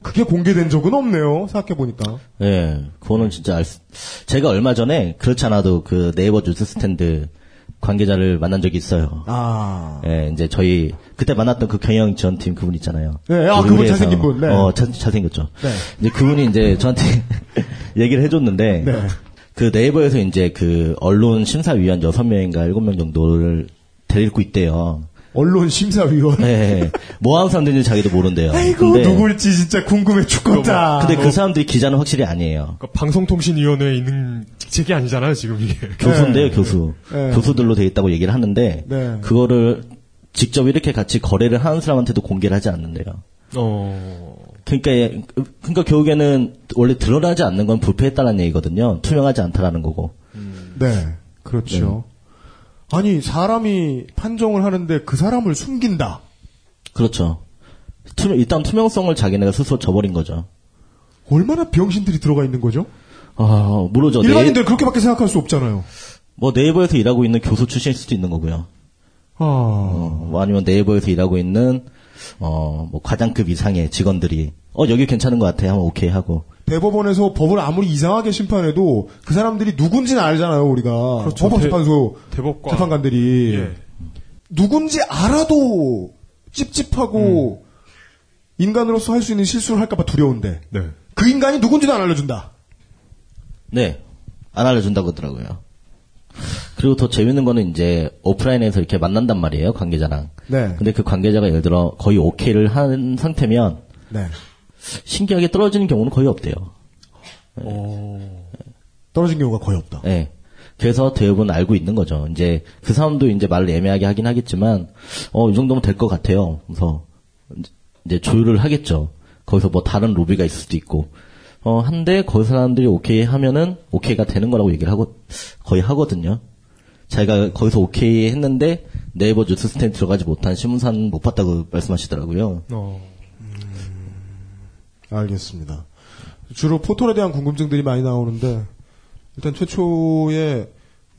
B: 그게 공개된 적은 없네요. 생각해보니까.
H: 예, 그거는 진짜 알 수, 제가 얼마 전에 그렇지 않아도 그 네이버 뉴스 스탠드 관계자를 만난 적이 있어요.
B: 아.
H: 예, 이제 저희 그때 만났던 그 경영 지원팀 그분 있잖아요.
B: 네, 아,
H: 그
B: 그분 잘생긴 분, 네.
H: 어, 잘, 잘생겼죠.
B: 네.
H: 이제 그분이 이제 저한테 얘기를 해줬는데
B: 네.
H: 그 네이버에서 이제 그 언론 심사위원 6명인가 7명 정도를 데리고 있대요.
B: 언론 심사위원.
H: 예, 뭐 하는 사람들인지 자기도 모른대요.
B: 아이고,
H: 근데,
B: 누굴지 진짜 궁금해 죽겠다.
H: 근데 그 사람들이 기자는 확실히 아니에요.
C: 그러니까 방송통신위원회에 있는 직책이 아니잖아요, 지금 이게.
H: 교수인데요, 교수.
B: 네.
H: 교수들로 돼 있다고 얘기를 하는데
B: 네.
H: 그거를 직접 이렇게 같이 거래를 하는 사람한테도 공개를 하지 않는데요.
C: 어,
H: 그러니까 예, 그러니까 결국에는 원래 드러나지 않는 건 부패했다는 얘기거든요. 투명하지 않다라는 거고.
B: 네, 그렇죠. 아니, 사람이 판정을 하는데 그 사람을 숨긴다.
H: 그렇죠. 투명, 일단 투명성을 자기네가 스스로 저버린 거죠.
B: 얼마나 병신들이 들어가 있는 거죠?
H: 아, 모르죠.
B: 일반인들
H: 네이,
B: 그렇게밖에 생각할 수 없잖아요.
H: 뭐 네이버에서 일하고 있는 교수 출신일 수도 있는 거고요.
B: 아,
H: 어, 뭐 아니면 네이버에서 일하고 있는 어, 뭐 과장급 이상의 직원들이 어, 여기 괜찮은 것 같아. 하면 오케이 하고.
B: 대법원에서 법을 아무리 이상하게 심판해도 그 사람들이 누군지는 알잖아요, 우리가.
C: 그렇죠.
B: 법원재판소
C: 대- 대법관.
B: 재판관들이.
C: 예.
B: 누군지 알아도 찝찝하고
C: 음.
B: 인간으로서 할 수 있는 실수를 할까봐 두려운데
C: 네.
B: 그 인간이 누군지도 안 알려준다.
H: 네. 안 알려준다고 하더라고요. 그리고 더 재밌는 거는 이제 오프라인에서 이렇게 만난단 말이에요, 관계자랑.
B: 네.
H: 근데 그 관계자가 예를 들어 거의 오케이를 한 상태면
B: 네.
H: 신기하게 떨어지는 경우는 거의 없대요.
B: 떨어진 경우가 거의 없다.
H: 예. 그래서 대부분 알고 있는 거죠. 이제 그 사람도 이제 말을 애매하게 하긴 하겠지만, 어, 이 정도면 될 것 같아요. 그래서 이제 조율을 하겠죠. 거기서 뭐 다른 로비가 있을 수도 있고, 어, 한데 거기 사람들이 오케이 하면은 오케이가 되는 거라고 얘기를 하고, 거의 하거든요. 자기가 거기서 오케이 했는데 네이버 뉴스 스탠드 들어가지 못한 신문사는 못 봤다고 말씀하시더라고요.
C: 어,
B: 알겠습니다. 주로 포털에 대한 궁금증들이 많이 나오는데 일단 최초에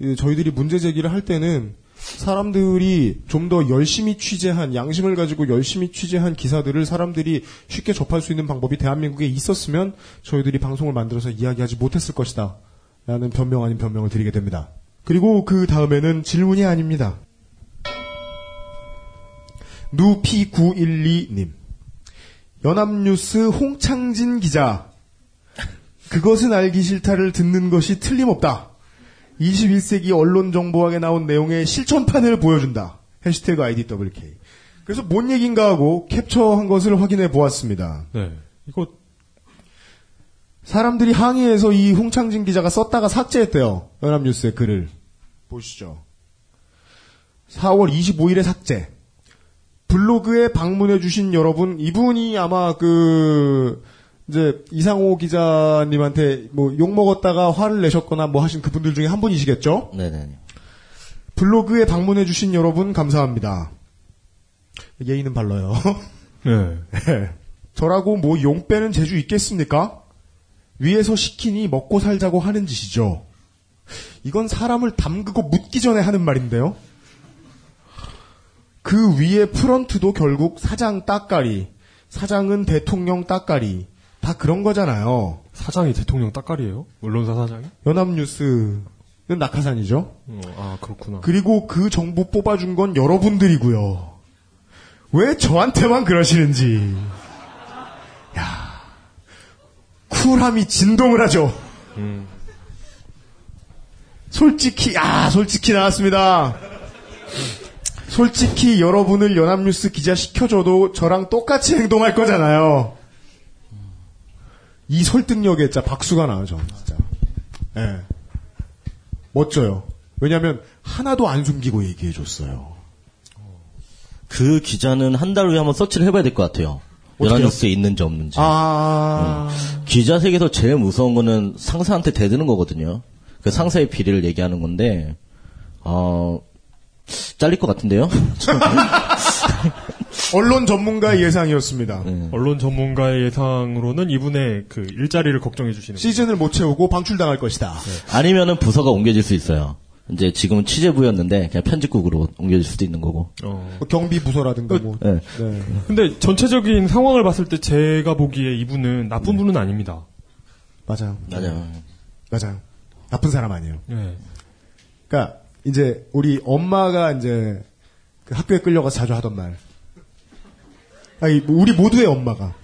B: 이 저희들이 문제 제기를 할 때는 사람들이 좀 더 열심히 취재한 양심을 가지고 열심히 취재한 기사들을 사람들이 쉽게 접할 수 있는 방법이 대한민국에 있었으면 저희들이 방송을 만들어서 이야기하지 못했을 것이다. 라는 변명 아닌 변명을 드리게 됩니다. 그리고 그 다음에는 질문이 아닙니다. 누피912님. 연합뉴스 홍창진 기자. 그것은 알기 싫다를 듣는 것이 틀림없다. 21세기 언론 정보학에 나온 내용의 실천판을 보여준다. 해시태그 IDWK. 그래서 뭔 얘기인가 하고 캡처한 것을 확인해 보았습니다.
C: 네. 이거
B: 사람들이 항의해서 이 홍창진 기자가 썼다가 삭제했대요. 연합뉴스의 글을. 보시죠. 4월 25일에 삭제. 블로그에 방문해주신 여러분, 이분이 아마 그, 이제, 이상호 기자님한테 뭐 욕 먹었다가 화를 내셨거나 뭐 하신 그분들 중에 한 분이시겠죠?
H: 네네.
B: 블로그에 방문해주신 여러분, 감사합니다. 예의는 발라요.
C: 네.
B: 저라고 뭐 용 빼는 재주 있겠습니까? 위에서 시키니 먹고 살자고 하는 짓이죠. 이건 사람을 담그고 묻기 전에 하는 말인데요. 그 위에 프런트도 결국 사장 따까리, 사장은 대통령 따까리, 다 그런 거잖아요.
C: 사장이 대통령 따까리예요? 언론사 사장이?
B: 연합뉴스는 낙하산이죠.
C: 어, 아 그렇구나.
B: 그리고 그 정보 뽑아준 건 여러분들이고요. 왜 저한테만 그러시는지. 야, 쿨함이 진동을 하죠. 솔직히, 아, 솔직히 나왔습니다. 솔직히 여러분을 연합뉴스 기자 시켜줘도 저랑 똑같이 행동할 거잖아요. 이 설득력에 진짜 박수가 나요, 저는 진짜. 예. 멋져요. 왜냐면, 하나도 안 숨기고 얘기해 줬어요.
H: 그 기자는 한 달 후에 한번 서치를 해봐야 될 것 같아요. 연합뉴스에 있는지 없는지.
B: 아,
H: 기자 세계에서 제일 무서운 거는 상사한테 대드는 거거든요. 그 상사의 비리를 얘기하는 건데, 어, 잘릴 것 같은데요?
B: 언론 전문가의 예상이었습니다.
C: 언론 전문가의 예상으로는 이분의 그 일자리를 걱정해 주시는
B: 시즌을 못 채우고 방출당할 것이다.
H: 아니면은 부서가 옮겨질 수 있어요. 이제 지금은 취재부였는데 그냥 편집국으로 옮겨질 수도 있는 거고.
C: 어.
B: 뭐 경비 부서라든가 뭐.
H: 네.
B: 네.
C: 근데 전체적인 상황을 봤을 때 제가 보기에 이분은 나쁜 분은 아닙니다.
B: 맞아요.
H: 맞아요.
B: 맞아요. 나쁜 사람 아니에요.
C: 예.
B: 그러니까 이제 우리 엄마가 이제 그 학교에 끌려가서 자주 하던 말. 아니 우리 모두의 엄마가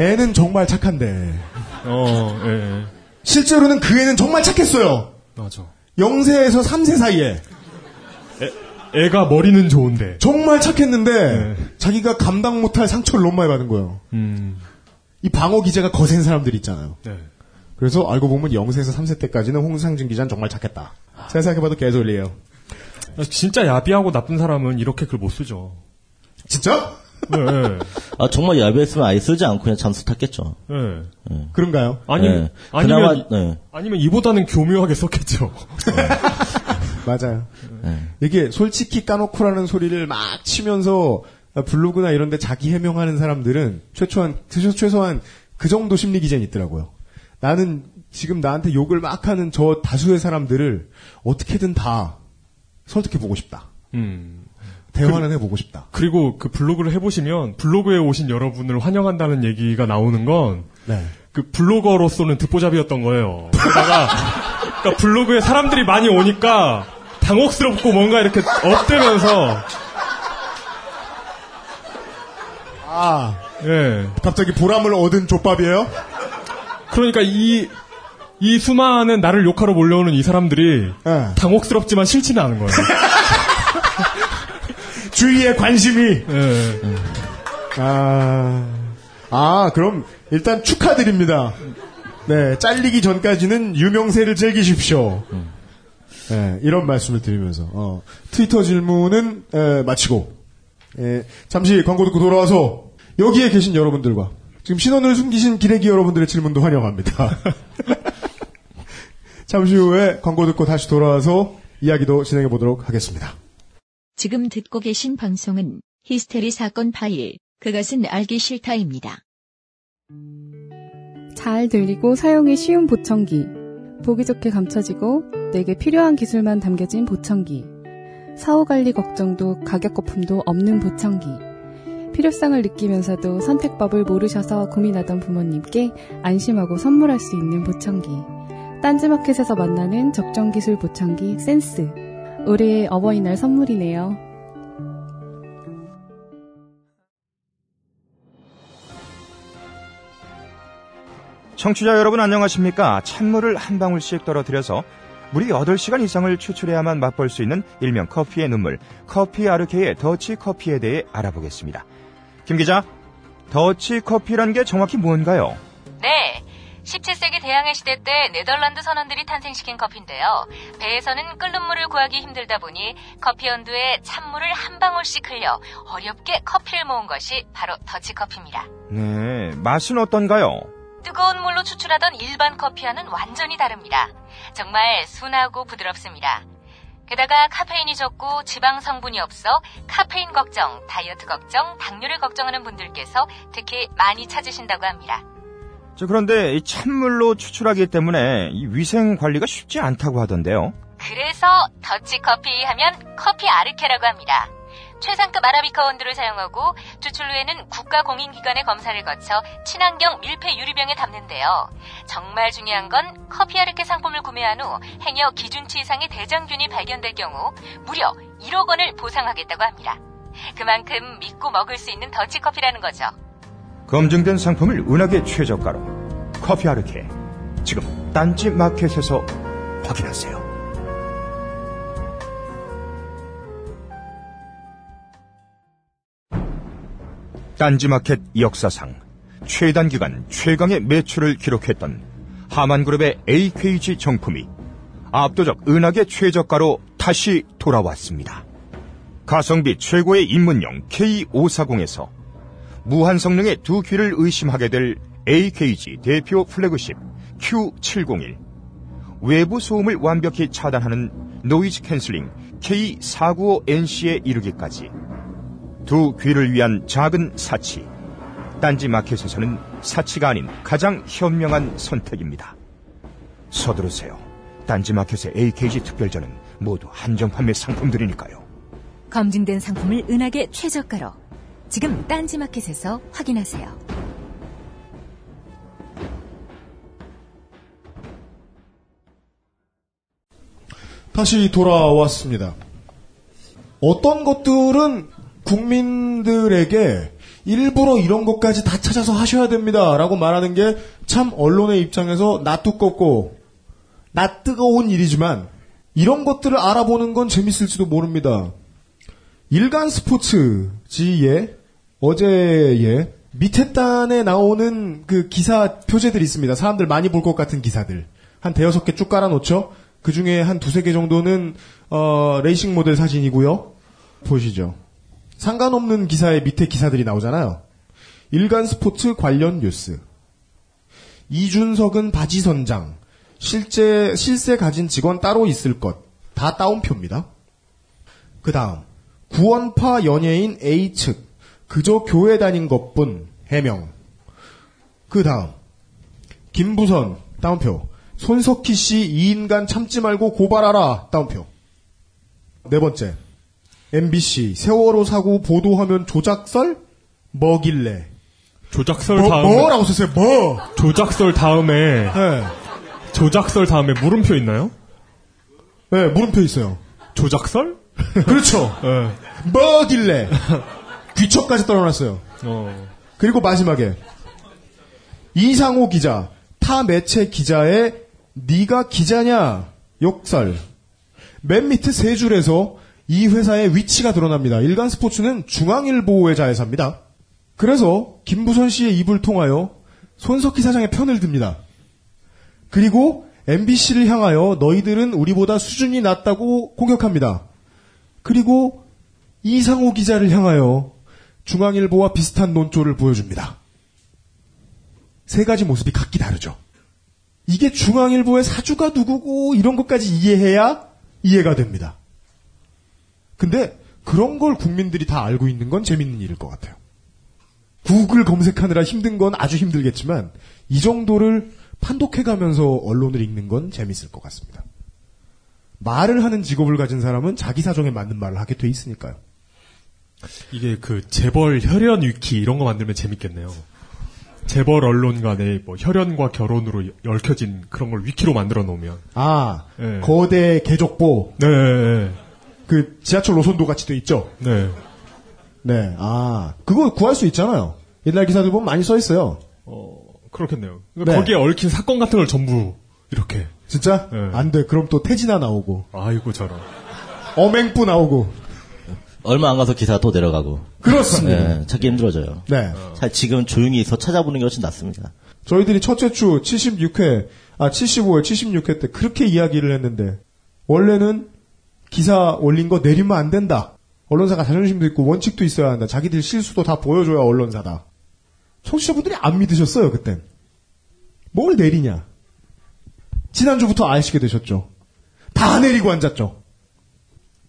B: 애는 정말 착한데
C: 어, 예, 예.
B: 실제로는 그 애는 정말 착했어요.
C: 맞아.
B: 0세에서 3세 사이에
C: 애가 머리는 좋은데.
B: 정말 착했는데
C: 네.
B: 자기가 감당 못할 상처를 너무 많이 받은 거예요.
C: 음,
B: 이 방어 기자가 거센 사람들 있잖아요.
C: 네.
B: 그래서 알고 보면 0세에서 3세 때까지는 홍상진 기자는 정말 착했다. 생각해봐도 개소리예요.
C: 진짜 야비하고 나쁜 사람은 이렇게 글 못 쓰죠.
B: 진짜?
C: 예, 예.
H: 아, 정말 야비했으면 아예 쓰지 않고 그냥 잠수 탔겠죠.
C: 예.
B: 그런가요?
C: 아니,
H: 네.
C: 아니면,
H: 그나마, 네.
C: 아니면 이보다는 교묘하게 썼겠죠.
B: 맞아요.
H: 네.
B: 이게 솔직히 까놓고라는 소리를 막 치면서 블로그나 이런 데 자기 해명하는 사람들은 최소한, 최소- 최소한 그 정도 심리 기전이 있더라고요. 나는 지금 나한테 욕을 막 하는 저 다수의 사람들을 어떻게든 다 설득해 보고 싶다.
C: 음.
B: 대화는 해보고 싶다.
C: 그리고 그 블로그를 해보시면 블로그에 오신 여러분을 환영한다는 얘기가 나오는 건
B: 네.
C: 그 블로거로서는 듣보잡이었던 거예요. 그러다가 그러니까 블로그에 사람들이 많이 오니까 당혹스럽고 뭔가 이렇게 업되면서
B: 아,
C: 예.
B: 갑자기 보람을 얻은 족밥이에요?
C: 그러니까 이, 이 수많은 나를 욕하러 몰려오는 이 사람들이
B: 예.
C: 당혹스럽지만 싫지는 않은 거예요.
B: 주위의 관심이.
C: 예.
B: 아, 아, 그럼 일단 축하드립니다. 네, 잘리기 전까지는 유명세를 즐기십시오. 네, 이런 말씀을 드리면서 어, 트위터 질문은 에, 마치고 에, 잠시 광고 듣고 돌아와서 여기에 계신 여러분들과 지금 신원을 숨기신 기레기 여러분들의 질문도 환영합니다. 잠시 후에 광고 듣고 다시 돌아와서 이야기도 진행해 보도록 하겠습니다.
A: 지금 듣고 계신 방송은 히스테리 사건 파일, 그것은 알기 싫다입니다.
I: 잘 들리고 사용이 쉬운 보청기. 보기 좋게 감춰지고 내게 필요한 기술만 담겨진 보청기. 사후 관리 걱정도 가격 거품도 없는 보청기. 필요성을 느끼면서도 선택법을 모르셔서 고민하던 부모님께 안심하고 선물할 수 있는 보청기. 딴지마켓에서 만나는 적정 기술 보청기 센스. 올해의 어버이날 선물이네요.
J: 청취자 여러분 안녕하십니까? 찬물을 한 방울씩 떨어뜨려서 무리 8시간 이상을 추출해야만 맛볼 수 있는 일명 커피의 눈물, 커피 아르케의 더치 커피에 대해 알아보겠습니다. 김 기자, 더치 커피란 게 정확히 뭔가요?
F: 네. 17세기 대항해 시대 때 네덜란드 선원들이 탄생시킨 커피인데요. 배에서는 끓는 물을 구하기 힘들다 보니 커피 연두에 찬물을 한 방울씩 흘려 어렵게 커피를 모은 것이 바로 더치커피입니다.
J: 네, 맛은 어떤가요?
F: 뜨거운 물로 추출하던 일반 커피와는 완전히 다릅니다. 정말 순하고 부드럽습니다. 게다가 카페인이 적고 지방 성분이 없어 카페인 걱정, 다이어트 걱정, 당뇨를 걱정하는 분들께서 특히 많이 찾으신다고 합니다.
J: 저 그런데 이 찬물로 추출하기 때문에 이 위생 관리가 쉽지 않다고 하던데요.
F: 그래서 더치 커피 하면 커피 아르케라고 합니다. 최상급 아라비카 원두를 사용하고 추출 후에는 국가 공인기관의 검사를 거쳐 친환경 밀폐 유리병에 담는데요. 정말 중요한 건 커피 아르케 상품을 구매한 후 행여 기준치 이상의 대장균이 발견될 경우 무려 1억 원을 보상하겠다고 합니다. 그만큼 믿고 먹을 수 있는 더치커피라는 거죠.
J: 검증된 상품을 은하계 최저가로 커피 아르케 지금 딴지 마켓에서 확인하세요. 딴지 마켓 역사상 최단 기간 최강의 매출을 기록했던 하만그룹의 AKG 정품이 압도적 은하계 최저가로 다시 돌아왔습니다. 가성비 최고의 입문용 K540에서 무한 성능의 두 귀를 의심하게 될 AKG 대표 flagship Q701 외부 소음을 완벽히 차단하는 noise canceling K495NC에 이르기까지 두 귀를 위한 작은 사치 딴지 마켓에서는 사치가 아닌 가장 현명한 선택입니다. 서두르세요. 딴지 마켓의 AKG 특별전은 모두 한정 판매 상품들이니까요.
F: 검증된 상품을 은하계 최저가로 지금 딴지 마켓에서 확인하세요.
B: 다시 돌아왔습니다. 어떤 것들은 국민들에게 일부러 이런 것까지 다 찾아서 하셔야 됩니다. 라고 말하는 게 참 언론의 입장에서 나 두껍고 나 뜨거운 일이지만 이런 것들을 알아보는 건 재밌을지도 모릅니다. 일간 스포츠지의 어제의 밑에 단에 나오는 그 기사 표제들이 있습니다. 사람들 많이 볼 것 같은 기사들. 한 대여섯 개 쭉 깔아놓죠? 그 중에 한 두세 개 정도는, 어, 레이싱 모델 사진이고요. 보시죠. 상관없는 기사의 밑에 기사들이 나오잖아요. 일간 스포츠 관련 뉴스. 이준석은 바지 선장. 실제, 실세 가진 직원 따로 있을 것. 다 따옴표입니다. 그 다음. 구원파 연예인 A측. 그저 교회 다닌 것뿐. 해명. 그 다음. 김부선. 따옴표. 손석희 씨 이 인간 참지 말고 고발하라. 따옴표. 네 번째. MBC 세월호 사고 보도하면 조작설? 뭐길래?
C: 조작설
B: 뭐,
C: 다음에
B: 뭐라고 썼어요? 뭐?
C: 조작설 다음에
B: 네.
C: 조작설 다음에 물음표 있나요?
B: 네, 물음표 있어요.
C: 조작설?
B: 그렇죠.
C: 네.
B: 뭐길래? 귀척까지 떨어놨어요.
C: 어.
B: 그리고 마지막에 이상호 기자, 타 매체 기자의 네가 기자냐 욕설. 맨 밑에 세 줄에서 이 회사의 위치가 드러납니다. 일간 스포츠는 중앙일보의 자회사입니다. 그래서 김부선 씨의 입을 통하여 손석희 사장의 편을 듭니다. 그리고 MBC를 향하여 너희들은 우리보다 수준이 낮다고 공격합니다. 그리고 이상호 기자를 향하여 중앙일보와 비슷한 논조를 보여줍니다. 세 가지 모습이 각기 다르죠. 이게 중앙일보의 사주가 누구고 이런 것까지 이해해야 이해가 됩니다. 근데 그런 걸 국민들이 다 알고 있는 건 재밌는 일일 것 같아요. 구글 검색하느라 힘든 건 아주 힘들겠지만 이 정도를 판독해가면서 언론을 읽는 건 재밌을 것 같습니다. 말을 하는 직업을 가진 사람은 자기 사정에 맞는 말을 하게 돼 있으니까요.
C: 이게 그 재벌 혈연 위키 이런 거 만들면 재밌겠네요. 재벌 언론 간의 뭐 혈연과 결혼으로 얽혀진 그런 걸 위키로 만들어 놓으면.
B: 아,
C: 네.
B: 거대 개족보.
C: 네, 네,
B: 그 지하철 노선도 같이 돼 있죠.
C: 네.
B: 네, 아, 그거 구할 수 있잖아요. 옛날 기사들 보면 많이 써 있어요.
C: 어, 그렇겠네요.
B: 네.
C: 거기에 얽힌 사건 같은 걸 전부 이렇게.
B: 진짜?
C: 네.
B: 안 돼. 그럼 또 태진아 나오고,
C: 아이고 저런.
B: 어맹뿌 나오고.
H: 얼마 안 가서 기사가 또 내려가고.
B: 그렇습니다.
H: 네, 찾기 힘들어져요.
B: 네.
H: 사실 지금 조용히 있어 찾아보는 게 훨씬 낫습니다.
B: 저희들이 첫째 주 76회, 아, 75회, 76회 때 그렇게 이야기를 했는데, 원래는 기사 올린 거 내리면 안 된다. 언론사가 자존심도 있고 원칙도 있어야 한다. 자기들 실수도 다 보여줘야 언론사다. 청취자분들이 안 믿으셨어요, 그땐. 뭘 내리냐. 지난주부터 아시게 되셨죠. 다 내리고 앉았죠.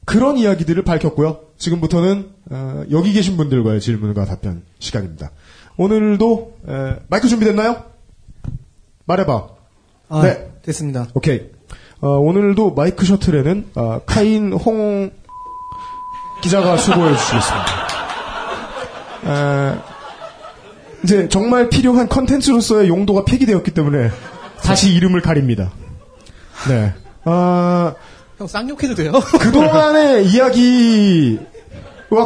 B: 그런 이야기들을 밝혔고요. 지금부터는 어, 여기 계신 분들과의 질문과 답변 시간입니다. 오늘도 에, 마이크 준비됐나요? 말해봐.
K: 아,
B: 네.
K: 됐습니다.
B: 오케이. 어, 오늘도 마이크 셔틀에는 어, 카인 홍 기자가 수고해 주시겠습니다. 에, 이제 정말 필요한 컨텐츠로서의 용도가 폐기되었기 때문에 다시 이름을 가립니다. 네. 아,
K: 형 쌍욕해도 돼요?
B: 그동안의 이야기와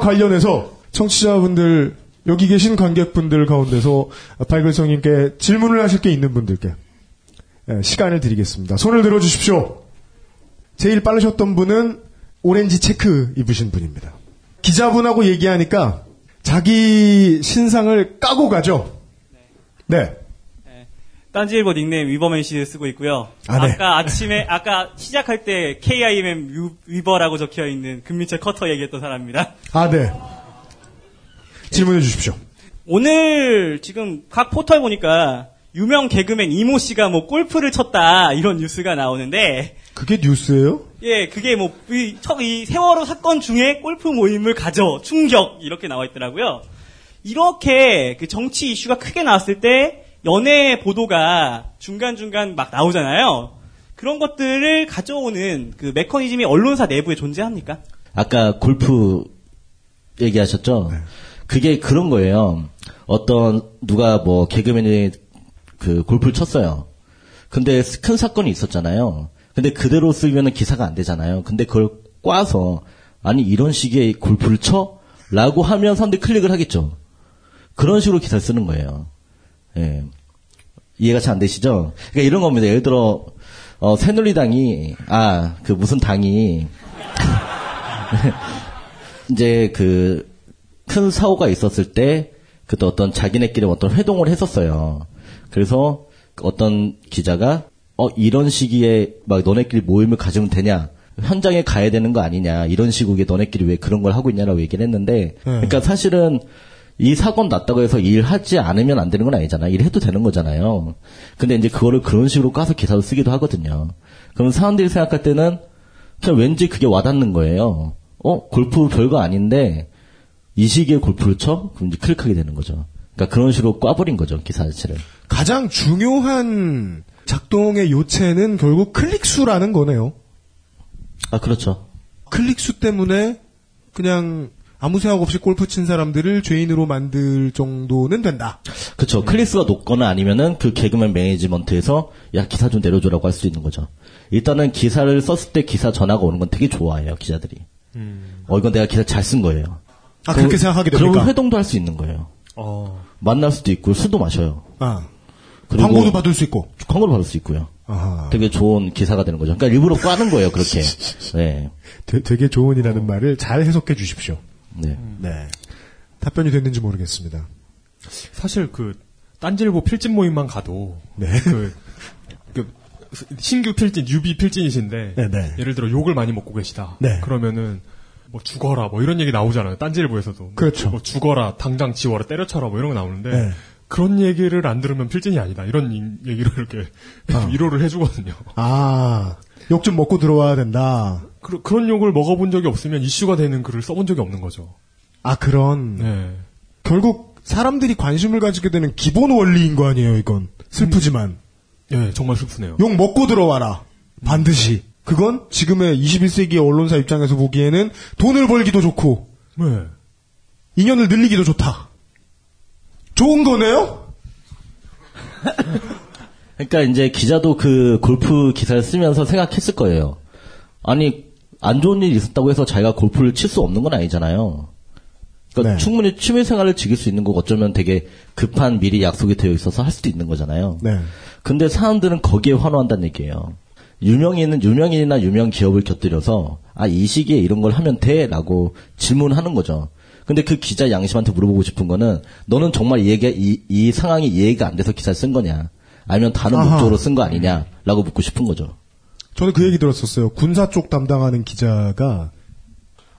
B: 관련해서 청취자분들, 여기 계신 관객분들 가운데서 발글성님께 질문을 하실 게 있는 분들께 예, 시간을 드리겠습니다. 손을 들어 주십시오. 제일 빠르셨던 분은 오렌지 체크 입으신 분입니다. 기자분하고 얘기하니까 자기 신상을 까고 가죠. 네.
L: 딴지일보 닉네임 위버멘쉬 쓰고 있고요.
B: 아, 네.
L: 까 아침에 아까 시작할 때 KIMM 유- 위버라고 적혀 있는 금미철 커터 얘기했던 사람입니다.
B: 아, 네. 질문해 주십시오.
L: 오늘 지금 각 포털 보니까 유명 개그맨 이모 씨가 뭐 골프를 쳤다 이런 뉴스가 나오는데
B: 그게 뉴스예요?
L: 예 그게 뭐이 이 세월호 사건 중에 골프 모임을 가져 충격 이렇게 나와 있더라고요. 이렇게 그 정치 이슈가 크게 나왔을 때 연예 보도가 중간 중간 막 나오잖아요. 그런 것들을 가져오는 그 메커니즘이 언론사 내부에 존재합니까?
H: 아까 골프 얘기하셨죠?
B: 네.
H: 그게 그런 거예요. 어떤 누가 뭐 개그맨이 그 골프를 쳤어요. 근데 큰 사건이 있었잖아요. 근데 그대로 쓰면은 기사가 안 되잖아요. 근데 그걸 꽈서 아니 이런 식의 골프를 쳐? 라고 하면 사람들이 클릭을 하겠죠. 그런 식으로 기사를 쓰는 거예요. 예. 이해가 잘 안 되시죠? 그러니까 이런 겁니다. 예를 들어 어, 새누리당이 아 그 무슨 당이 이제 그 큰 사고가 있었을 때 그때 어떤 자기네끼리 어떤 회동을 했었어요. 그래서 어떤 기자가 어 이런 시기에 막 너네끼리 모임을 가지면 되냐? 현장에 가야 되는 거 아니냐? 이런 시국에 너네끼리 왜 그런 걸 하고 있냐라고 얘기를 했는데 그러니까 사실은 이 사건 났다고 해서 일하지 않으면 안 되는 건 아니잖아요. 일해도 되는 거잖아요. 근데 이제 그거를 그런 식으로 까서 기사로 쓰기도 하거든요. 그럼 사람들이 생각할 때는 그냥 왠지 그게 와닿는 거예요. 어, 골프 별거 아닌데 이 시기에 골프를 쳐? 그럼 이제 클릭하게 되는 거죠. 그러니까 그런 식으로 꽈버린 거죠, 기사 자체를.
B: 가장 중요한 작동의 요체는 결국 클릭 수라는 거네요.
H: 아, 그렇죠.
B: 클릭 수 때문에 그냥 아무 생각 없이 골프 친 사람들을 죄인으로 만들 정도는 된다.
H: 그렇죠. 클릭수가 높거나 아니면은 그 개그맨 매니지먼트에서 야 기사 좀 내려줘라고 할 수 있는 거죠. 일단은 기사를 썼을 때 기사 전화가 오는 건 되게 좋아해요 기자들이. 어 이건 내가 기사 잘 쓴 거예요.
B: 아, 그 렇게 생각하게 됩니까?
H: 그러면 회동도 할 수 있는 거예요.
C: 어.
H: 만날 수도 있고 술도 마셔요.
B: 아.
H: 그리고
B: 광고도 받을 수 있고.
H: 광고도 받을 수 있고요.
B: 아하.
H: 되게 좋은 기사가 되는 거죠. 그러니까 일부러 꽈는 거예요 그렇게. 네.
B: 되, 되게 좋은이라는 말을 잘 해석해 주십시오.
H: 네.
B: 네. 답변이 됐는지 모르겠습니다.
C: 사실 그 딴질보 필진 모임만 가도
B: 네.
C: 그, 그 신규 필진 유비 필진이신데
B: 네, 네.
C: 예를 들어 욕을 많이 먹고 계시다.
B: 네.
C: 그러면은 뭐 죽어라 뭐 이런 얘기 나오잖아요. 딴질보에서도 뭐
B: 그렇죠.
C: 뭐 죽어라 당장 지워라 때려쳐라 뭐 이런 거 나오는데
B: 네.
C: 그런 얘기를 안 들으면 필진이 아니다. 이런 인- 얘기를 이렇게 위로를 해주거든요.
B: 아, 욕 좀 먹고 들어와야 된다.
C: 그, 그런 욕을 먹어본 적이 없으면 이슈가 되는 글을 써본 적이 없는 거죠.
B: 아, 그런.
C: 네.
B: 결국 사람들이 관심을 가지게 되는 기본 원리인 거 아니에요, 이건. 슬프지만.
C: 예, 정말 슬프네요.
B: 욕 먹고 들어와라. 반드시. 그건 지금의 21세기 언론사 입장에서 보기에는 돈을 벌기도 좋고,
C: 네.
B: 인연을 늘리기도 좋다. 좋은 거네요?
H: 그러니까 이제 기자도 그 골프 기사를 쓰면서 생각했을 거예요. 아니 안 좋은 일이 있었다고 해서 자기가 골프를 칠 수 없는 건 아니잖아요. 그러니까
B: 네.
H: 충분히 취미 생활을 즐길 수 있는 거고 어쩌면 되게 급한 미리 약속이 되어 있어서 할 수도 있는 거잖아요.
B: 네.
H: 근데 사람들은 거기에 환호한다는 얘기예요. 유명인은 유명인이나 유명 기업을 곁들여서 아 이 시기에 이런 걸 하면 돼라고 질문하는 거죠. 근데 그 기자 양심한테 물어보고 싶은 거는 너는 정말 이 얘기 이, 이 상황이 이해가 안 돼서 기사를 쓴 거냐 아니면 다른
B: 아하.
H: 목적으로 쓴 거 아니냐라고 묻고 싶은 거죠.
B: 저는 그 얘기 들었었어요. 군사 쪽 담당하는 기자가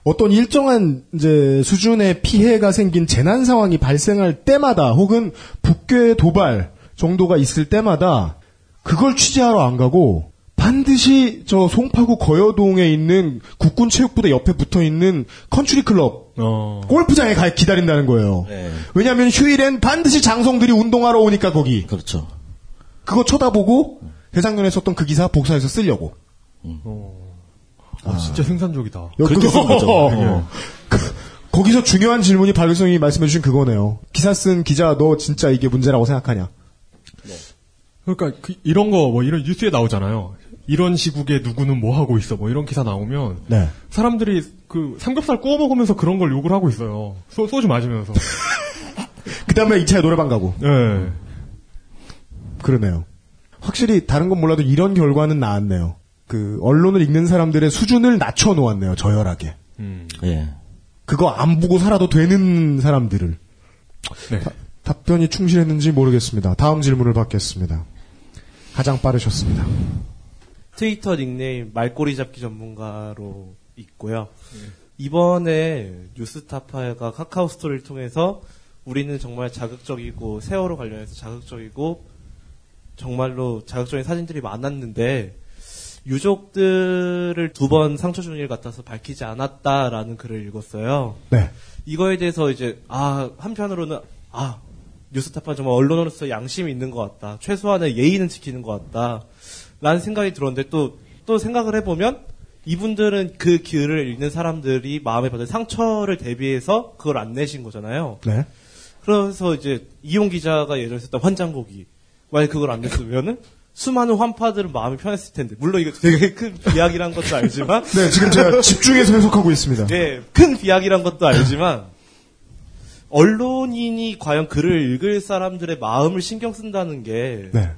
B: 어떤 일정한 이제 수준의 피해가 생긴 재난 상황이 발생할 때마다 혹은 북괴 도발 정도가 있을 때마다 그걸 취재하러 안 가고 반드시 저 송파구 거여동에 있는 국군 체육부대 옆에 붙어 있는 컨츄리 클럽
C: 어.
B: 골프장에 가 기다린다는 거예요. 왜냐하면 휴일엔 반드시 장성들이 운동하러 오니까 거기.
H: 그렇죠.
B: 그거 쳐다보고 재작년에 썼던 그 기사 복사해서 쓰려고.
C: 아, 진짜 생산적이다.
B: 그렇게 쓴 거죠.
C: 어.
B: 거기서 중요한 질문이 박일성이 말씀해주신 그거네요. 기사 쓴 기자 너 진짜 이게 문제라고 생각하냐?
C: 그러니까 그 이런 거 뭐 이런 뉴스에 나오잖아요. 이런 시국에 누구는 뭐 하고 있어 뭐 이런 기사 나오면
B: 네.
C: 사람들이 그 삼겹살 구워 먹으면서 그런 걸 욕을 하고 있어요. 소, 소주 마시면서.
B: 그 다음에 2차에 노래방 가고.
C: 네.
B: 그러네요. 확실히 다른 건 몰라도 이런 결과는 나왔네요. 그 언론을 읽는 사람들의 수준을 낮춰 놓았네요. 저열하게.
H: 예.
B: 그거 안 보고 살아도 되는 사람들을.
C: 네.
B: 다- 답변이 충실했는지 모르겠습니다. 다음 질문을 받겠습니다. 가장 빠르셨습니다.
K: 트위터 닉네임 말꼬리 잡기 전문가로 있고요. 이번에 뉴스타파가 카카오 스토리를 통해서 우리는 정말 자극적이고 세월호 관련해서 자극적이고 정말로 자극적인 사진들이 많았는데 유족들을 두 번 상처 준 일 같아서 밝히지 않았다라는 글을 읽었어요.
B: 네.
K: 이거에 대해서 이제 아 한편으로는 아 뉴스타파 정말 언론으로서 양심이 있는 것 같다. 최소한의 예의는 지키는 것 같다. 라는 생각이 들었는데 또, 또 생각을 해보면 이분들은 그 글을 읽는 사람들이 마음에 받은 상처를 대비해서 그걸 안 내신 거잖아요.
B: 네.
K: 그래서 이제 이용 기자가 예전에 썼던 환장고기. 만약 그걸 안 냈으면은 수많은 환파들은 마음이 편했을 텐데. 물론 이거 되게 큰 비약이란 것도 알지만.
B: 네, 지금 제가 집중해서 해석하고 있습니다.
K: 네, 큰 비약이란 것도 알지만 언론인이 과연 글을 읽을 사람들의 마음을 신경 쓴다는 게
B: 네.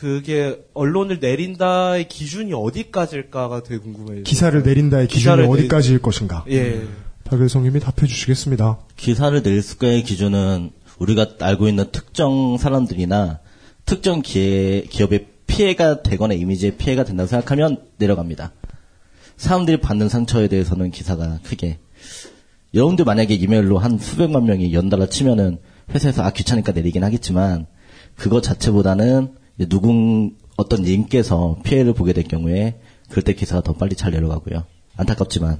K: 그게 언론을 내린다의 기준이 어디까지일까가 되게 궁금해요.
B: 기사를 내린다의 기준이
K: 기사를 내린-
B: 어디까지일 것인가?
K: 예.
B: 박일성님이 답해 주시겠습니다.
H: 기사를 낼 수가의 기준은 우리가 알고 있는 특정 사람들이나 특정 기회, 기업의 피해가 되거나 이미지에 피해가 된다고 생각하면 내려갑니다. 사람들이 받는 상처에 대해서는 기사가 크게. 여러분들 만약에 이메일로 한 수백만 명이 연달아 치면은 회사에서 아 귀찮으니까 내리긴 하겠지만 그거 자체보다는 누군 어떤 님께서 피해를 보게 될 경우에 그럴 때 기사가 더 빨리 잘 내려가고요. 안타깝지만.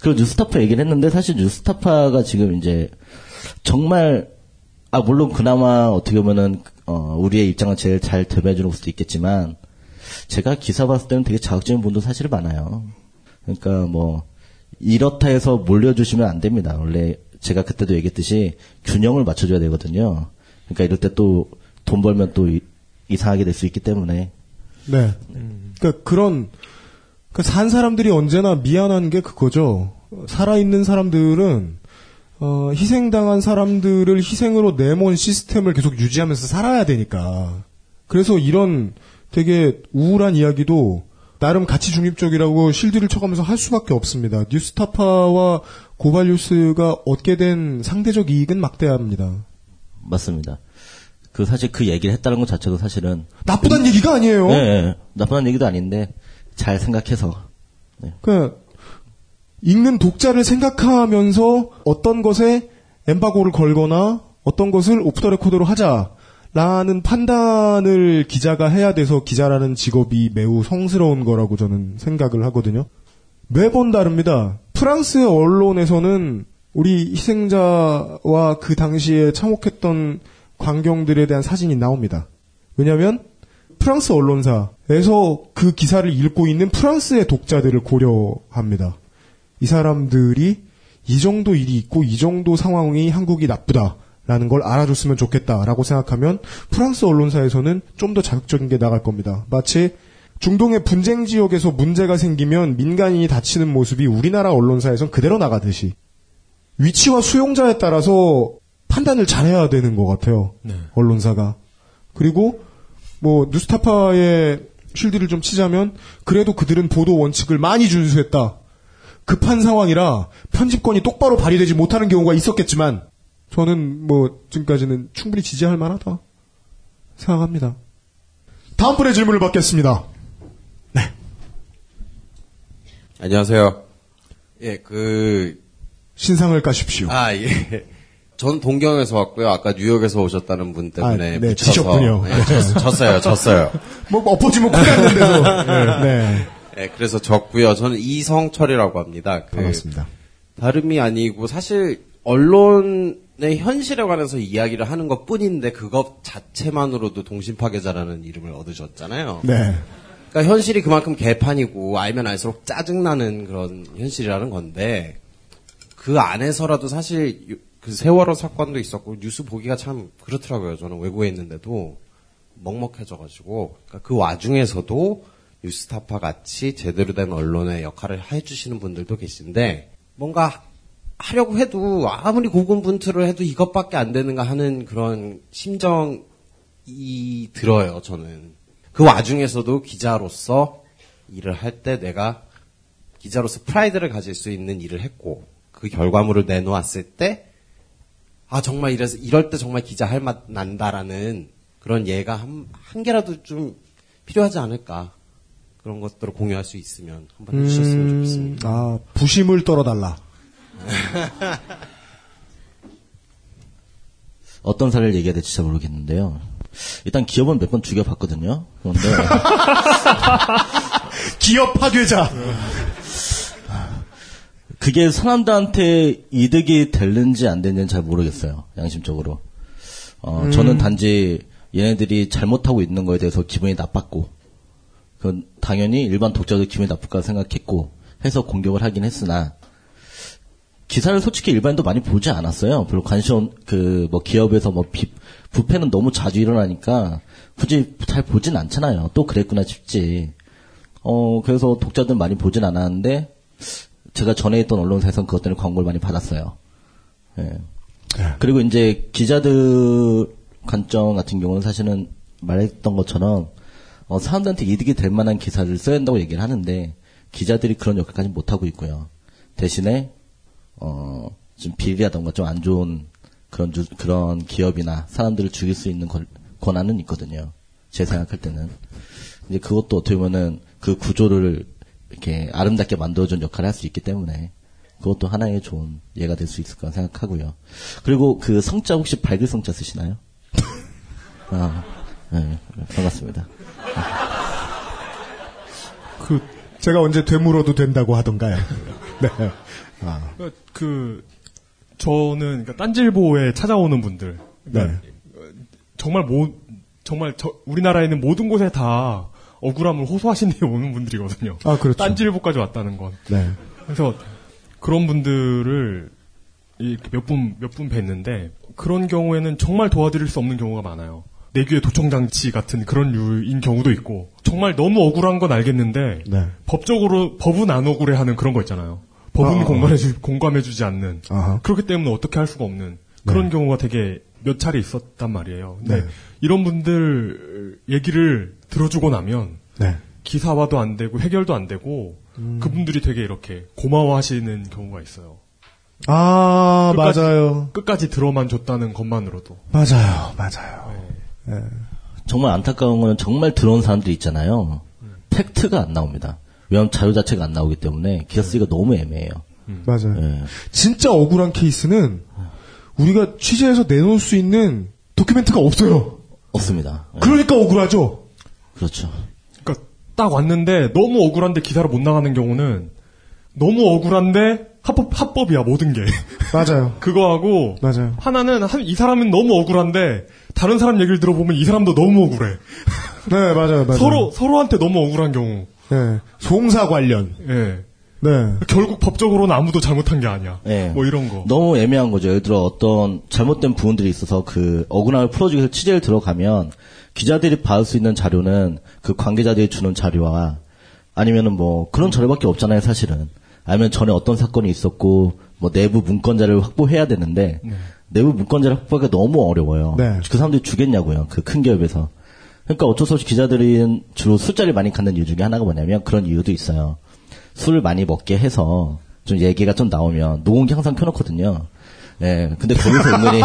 H: 그리고 뉴스타파 얘기를 했는데 사실 뉴스타파가 지금 이제 정말 아 물론 그나마 어떻게 보면은 어 우리의 입장을 제일 잘 대변해주는 수도 있겠지만 제가 기사 봤을 때는 되게 자극적인 분도 사실 많아요. 그러니까 뭐 이렇다 해서 몰려주시면 안 됩니다. 원래 제가 그때도 얘기했듯이 균형을 맞춰줘야 되거든요. 그러니까 이럴 때 또 돈 벌면 또 이- 이상하게 될 수 있기 때문에
B: 네. 그러니까 그런 그산 사람들이 언제나 미안한 게 그거죠. 살아있는 사람들은 어, 희생당한 사람들을 희생으로 내몬 시스템을 계속 유지하면서 살아야 되니까. 그래서 이런 되게 우울한 이야기도 나름 가치 중립적이라고 실드를 쳐가면서 할 수밖에 없습니다. 뉴스타파와 고발뉴스가 얻게 된 상대적 이익은 막대합니다.
H: 맞습니다. 그 사실 그 얘기를 했다는 것 자체도 사실은
B: 나쁘단 얘기가 아니에요.
H: 네, 네. 나쁘다는 얘기도 아닌데 잘 생각해서
B: 그 읽는 독자를 생각하면서 어떤 것에 엠바고를 걸거나 어떤 것을 오프 더 레코드로 하자라는 판단을 기자가 해야 돼서 기자라는 직업이 매우 성스러운 거라고 저는 생각을 하거든요. 매번 다릅니다. 프랑스 언론에서는 우리 희생자와 그 당시에 참혹했던 광경들에 대한 사진이 나옵니다. 왜냐하면 프랑스 언론사에서 그 기사를 읽고 있는 프랑스의 독자들을 고려합니다. 이 사람들이 이 정도 일이 있고 이 정도 상황이 한국이 나쁘다라는 걸 알아줬으면 좋겠다라고 생각하면 프랑스 언론사에서는 좀 더 자극적인 게 나갈 겁니다. 마치 중동의 분쟁 지역에서 문제가 생기면 민간인이 다치는 모습이 우리나라 언론사에선 그대로 나가듯이 위치와 수용자에 따라서 판단을 잘해야 되는 것 같아요. 언론사가. 그리고 뭐 뉴스타파의 쉴드를 좀 치자면 그래도 그들은 보도 원칙을 많이 준수했다. 급한 상황이라 편집권이 똑바로 발휘되지 못하는 경우가 있었겠지만 저는 뭐 지금까지는 충분히 지지할 만하다 생각합니다. 다음 분의 질문을 받겠습니다.
M: 안녕하세요. 예, 그
B: 신상을 까십시오.
M: 아 예. 전 동경에서 왔고요. 아까 뉴욕에서 오셨다는 분 때문에
B: 아, 네,
M: 붙여서
B: 지셨군요.
M: 예, 졌- 졌어요, 졌어요.
B: 뭐 엎어지면 큰일 났는데도 네.
M: 예, 그래서 졌고요. 저는 이성철이라고 합니다. 그
B: 반갑습니다.
M: 다름이 아니고 사실 언론의 현실에 관해서 이야기를 하는 것 뿐인데 그것 자체만으로도 동심 파괴자라는 이름을 얻으셨잖아요.
B: 네.
M: 그러니까 현실이 그만큼 개판이고 알면 알수록 짜증나는 그런 현실이라는 건데 그 안에서라도 사실 유- 그 세월호 사건도 있었고 뉴스 보기가 참 그렇더라고요. 저는 외국에 있는데도 먹먹해져가지고 그러니까 그 와중에서도 뉴스타파 같이 제대로 된 언론의 역할을 해주시는 분들도 계신데 뭔가 하려고 해도 아무리 고군분투를 해도 이것밖에 안 되는가 하는 그런 심정이 들어요. 저는 그 와중에서도 기자로서 일을 할 때 내가 기자로서 프라이드를 가질 수 있는 일을 했고 그 결과물을 내놓았을 때 아 정말 이래서 이럴 때 정말 기자 할 맛 난다라는 그런 예가 한, 한 개라도 좀 필요하지 않을까 그런 것들을 공유할 수 있으면 한번 해주셨으면 좋겠습니다.
B: 아, 부심을 떨어달라.
H: 어떤 사례를 얘기해야 될지 잘 모르겠는데요. 일단 기업은 몇 번 죽여봤거든요. 그런데
B: 기업 파괴자.
H: 그게 사람들한테 이득이 되는지 안 되는지는 잘 모르겠어요. 양심적으로. 어,
B: 음.
H: 저는 단지 얘네들이 잘못하고 있는 거에 대해서 기분이 나빴고, 그 당연히 일반 독자도 기분이 나쁠 까 생각했고, 해서 공격을 하긴 했으나, 기사를 솔직히 일반인도 많이 보지 않았어요. 별로 관심, 그, 뭐, 기업에서 뭐, 비, 부패는 너무 자주 일어나니까, 굳이 잘 보진 않잖아요. 또 그랬구나 싶지. 어, 그래서 독자들 많이 보진 않았는데, 제가 전에 있던 언론사에서는 그것 때문에 광고를 많이 받았어요. 예. 그리고 이제 기자들 관점 같은 경우는 사실은 말했던 것처럼 어, 사람들한테 이득이 될 만한 기사를 써야 한다고 얘기를 하는데 기자들이 그런 역할까지 못 하고 있고요. 대신에 어, 좀 비리하던가 좀 안 좋은 그런 주- 그런 기업이나 사람들을 죽일 수 있는 권, 권한은 있거든요. 제 생각할 때는 이제 그것도 어떻게 보면은 그 구조를 이렇게 아름답게 만들어준 역할을 할 수 있기 때문에 그것도 하나의 좋은 예가 될 수 있을 거라 생각하고요. 그리고 그 성자 혹시 밝을 성자 쓰시나요? 아, 네, 반갑습니다.
B: 그, 제가 언제 되물어도 된다고 하던가요? 네. 아.
C: 그러니까 그 저는 그러니까 딴질보에 찾아오는 분들 그러니까
B: 네.
C: 정말 모 정말 저- 우리나라에 있는 모든 곳에 다 억울함을 호소하신 데 오는 분들이거든요.
B: 아, 그렇죠.
C: 딴질보까지 왔다는 건.
B: 네.
C: 그래서 그런 분들을 몇 분 몇 분 뵀는데 그런 경우에는 정말 도와드릴 수 없는 경우가 많아요. 내귀의 도청장치 같은 그런 류인 경우도 있고 정말 너무 억울한 건 알겠는데
B: 네.
C: 법적으로 법은 안 억울해하는 그런 거 있잖아요. 법은
B: 아,
C: 공감해주 공감해주지 않는
B: 아하.
C: 그렇기 때문에 어떻게 할 수가 없는 그런 경우가 되게 몇 차례 있었단 말이에요. 근데
B: 네.
C: 이런 분들 얘기를 들어주고 나면
B: 네.
C: 기사화도 안 되고 해결도 안 되고
B: 음.
C: 그분들이 되게 이렇게 고마워하시는 경우가 있어요.
B: 아,
C: 끝까지-
B: 맞아요.
C: 끝까지 들어만 줬다는 것만으로도.
B: 맞아요. 맞아요. 네.
H: 정말 안타까운 거는 정말 들어온 사람들이 있잖아요. 팩트가 안 나옵니다. 왜냐하면 자료 자체가 안 나오기 때문에 기사 쓰기가 너무 애매해요.
B: 맞아요.
H: 예.
B: 진짜 억울한 케이스는 우리가 취재해서 내놓을 수 있는 도큐멘트가 없어요.
H: 없습니다. 예.
B: 그러니까 억울하죠.
H: 그렇죠.
C: 그러니까 딱 왔는데 너무 억울한데 기사를 못 나가는 경우는 너무 억울한데 합법 합법이야 모든 게.
B: 맞아요.
C: 그거하고
B: 맞아요.
C: 하나는 한, 이 사람은 너무 억울한데 다른 사람 얘기를 들어보면 이 사람도 너무 억울해.
B: 네, 맞아요. 맞아요.
C: 서로 서로한테 너무 억울한 경우.
B: 네. 송사 관련.
C: 예.
B: 네.
C: 결국 법적으로는 아무도 잘못한 게 아니야.
H: 예.
C: 뭐 이런 거.
H: 너무 애매한 거죠. 예를 들어 어떤 잘못된 부분들이 있어서 그 억울함을 풀어주기 위해서 취재를 들어가면 기자들이 받을 수 있는 자료는 그 관계자들이 주는 자료와 아니면은 뭐 그런 자료밖에 없잖아요, 사실은. 아니면 전에 어떤 사건이 있었고 뭐 내부 문건 자료를 확보해야 되는데 내부 문건 자료 확보가 너무 어려워요.
B: 네.
H: 그 사람들이 주겠냐고요. 그 큰 기업에서. 그러니까 어쩔 수 없이 기자들은 주로 술자리를 많이 갖는 이유 중에 하나가 뭐냐면 그런 이유도 있어요. 술을 많이 먹게 해서 좀 얘기가 좀 나오면 녹음기 항상 켜놓거든요. 예, 근데 거기서 은근히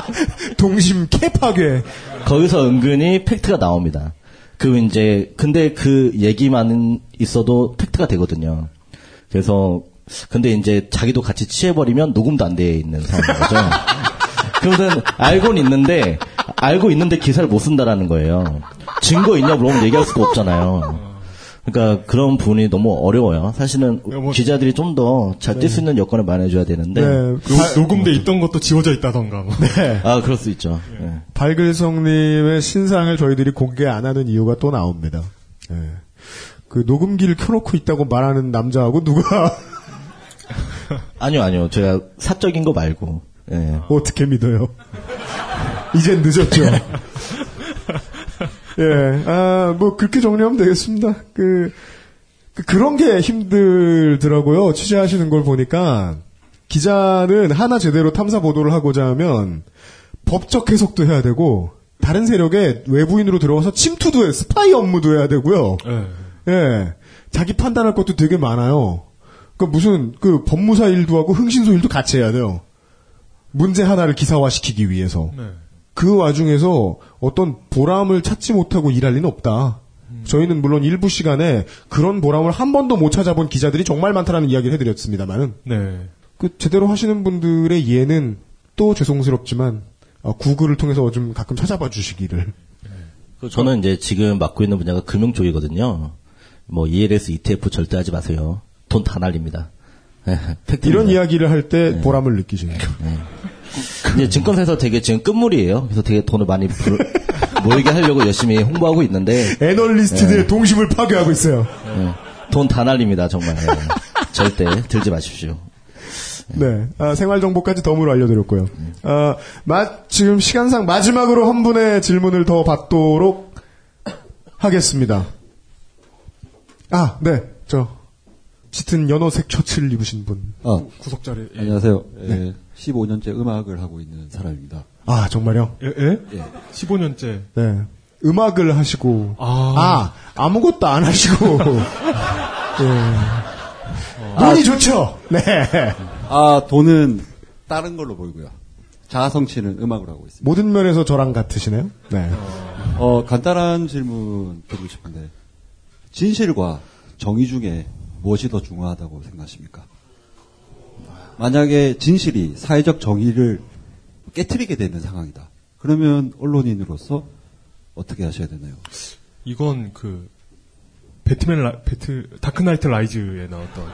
B: 동심 캐파괴.
H: 거기서 은근히 팩트가 나옵니다. 그 이제 근데 그 얘기만 있어도 팩트가 되거든요. 그래서 근데 이제 자기도 같이 취해버리면 녹음도 안 돼 있는 상황인 거죠. 그러면 알고는 있는데 알고 있는데 기사를 못 쓴다라는 거예요. 증거 있냐 물어보면 얘기할 수가 없잖아요. 그러니까 그런 부분이 너무 어려워요. 사실은 기자들이 좀 더 잘 뛸수 있는 여건을 마련해줘야 되는데.
C: 녹- 녹음돼 있던 것도 지워져 있다던가. 뭐.
B: 네.
H: 아, 그럴 수 있죠. 예.
B: 발글성님의 신상을 저희들이 공개 안 하는 이유가 또 나옵니다. 예. 그 녹음기를 켜놓고 있다고 말하는 남자하고 누가
H: 아니요, 아니요. 제가 사적인 거 말고. 예.
B: 어떻게 믿어요? 이젠 늦었죠. 예, 아, 뭐, 그렇게 정리하면 되겠습니다. 그, 그, 런 게 힘들더라고요. 취재하시는 걸 보니까, 기자는 하나 제대로 탐사 보도를 하고자 하면, 법적 해석도 해야 되고, 다른 세력에 외부인으로 들어가서 침투도 해, 스파이 업무도 해야 되고요. 예. 자기 판단할 것도 되게 많아요. 그 무슨, 그 법무사 일도 하고 흥신소 일도 같이 해야 돼요. 문제 하나를 기사화시키기 위해서.
C: 네.
B: 그 와중에서 어떤 보람을 찾지 못하고 일할 리는 없다. 저희는 물론 일부 시간에 그런 보람을 한 번도 못 찾아본 기자들이 정말 많다라는 이야기를 해드렸습니다만은
C: 네.
B: 그 제대로 하시는 분들의 이해는 또 죄송스럽지만 어, 구글을 통해서 좀 가끔 찾아봐 주시기를.
H: 그 저는 이제 지금 맡고 있는 분야가 금융 쪽이거든요. 뭐 ELS, ETF 절대 하지 마세요. 돈 다 날립니다.
B: 이런 이야기를 할 때 보람을 느끼시네요.
H: 이제 증권사에서 되게 지금 끝물이에요. 그래서 되게 돈을 많이 불- 모이게 하려고 열심히 홍보하고 있는데
B: 애널리스트들의
H: 네.
B: 동심을 파괴하고 있어요.
H: 돈다 날립니다 정말. 예. 절대 들지 마십시오.
B: 네, 아, 생활 정보까지 덤으로 알려드렸고요. 아, 마- 지금 시간상 마지막으로 한 분의 질문을 더 받도록 하겠습니다. 아, 네, 저 짙은 연어색 셔츠를 입으신 분.
N: 아,
C: 구석자리. 예.
N: 안녕하세요.
B: 네.
N: 예, 15년째 음악을 하고 있는 사람입니다.
B: 아, 정말요?
C: 예? 예?
N: 예.
C: 15년째.
B: 네. 음악을 하시고,
C: 아.
B: 아, 무것도 안 하시고, 예. 눈이 좋죠? 네.
N: 아, 돈은 다른 걸로 보이고요. 자아 성취는 음악으로 하고 있습니다.
B: 모든 면에서 저랑 같으시네요? 네.
N: 어, 간단한 질문 드리고 싶은데, 진실과 정의 중에 무엇이 더 중요하다고 생각하십니까? 만약에 진실이 사회적 정의를 깨뜨리게 되는 상황이다. 그러면 언론인으로서 어떻게 하셔야 되나요?
C: 이건 그 배트맨 라, 배트 다크나이트 라이즈에 나왔던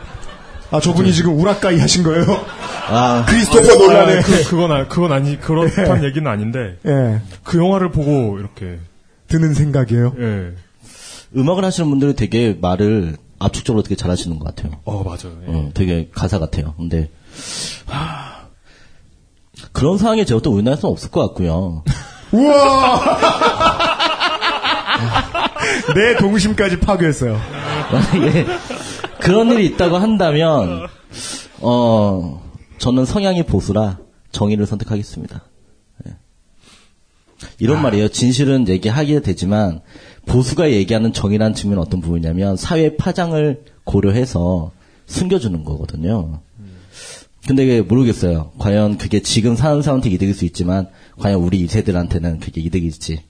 B: 아, 저분이 지금 우라까이 하신 거예요?
H: 아,
B: 크리스토퍼
C: 아,
B: 놀란의.
C: 그, 그건 아- 그건 아니 그렇단 얘기는 아닌데
B: 예.
C: 그 영화를 보고 이렇게
B: 드는 생각이에요?
C: 예.
H: 음악을 하시는 분들이 되게 말을 압축적으로 되게 잘하시는 것 같아요.
C: 어 맞아요. 예.
H: 어, 되게 가사 같아요. 근데 하, 그런 상황이 제가 또 우리나라에서는 없을 것 같고요.
B: 우와! 내 동심까지 파괴했어요.
H: 만약에 그런 일이 있다고 한다면 어 저는 성향이 보수라 정의를 선택하겠습니다. 예. 이런 말이에요. 진실은 얘기하게 되지만 보수가 얘기하는 정의라는 측면은 어떤 부분이냐면 사회 파장을 고려해서 숨겨주는 거거든요. 근데 모르겠어요. 과연 그게 지금 사는 사람한테 이득일 수 있지만 과연 우리 2세들한테는 그게 이득일지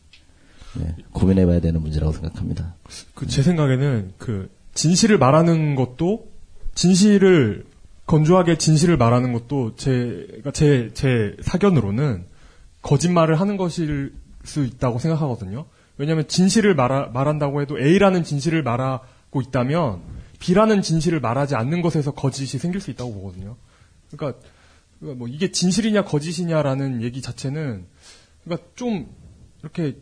H: 예, 고민해봐야 되는 문제라고 생각합니다.
C: 그 제 생각에는 그 진실을 말하는 것도 진실을 건조하게 진실을 말하는 것도 제제 사견으로는 거짓말을 하는 것일 수 있다고 생각하거든요. 왜냐하면 진실을 말하, 말한다고 해도 A라는 진실을 말하고 있다면 B라는 진실을 말하지 않는 것에서 거짓이 생길 수 있다고 보거든요. 그러니까, 그러니까 뭐 이게 진실이냐 거짓이냐라는 얘기 자체는 그러니까 좀 이렇게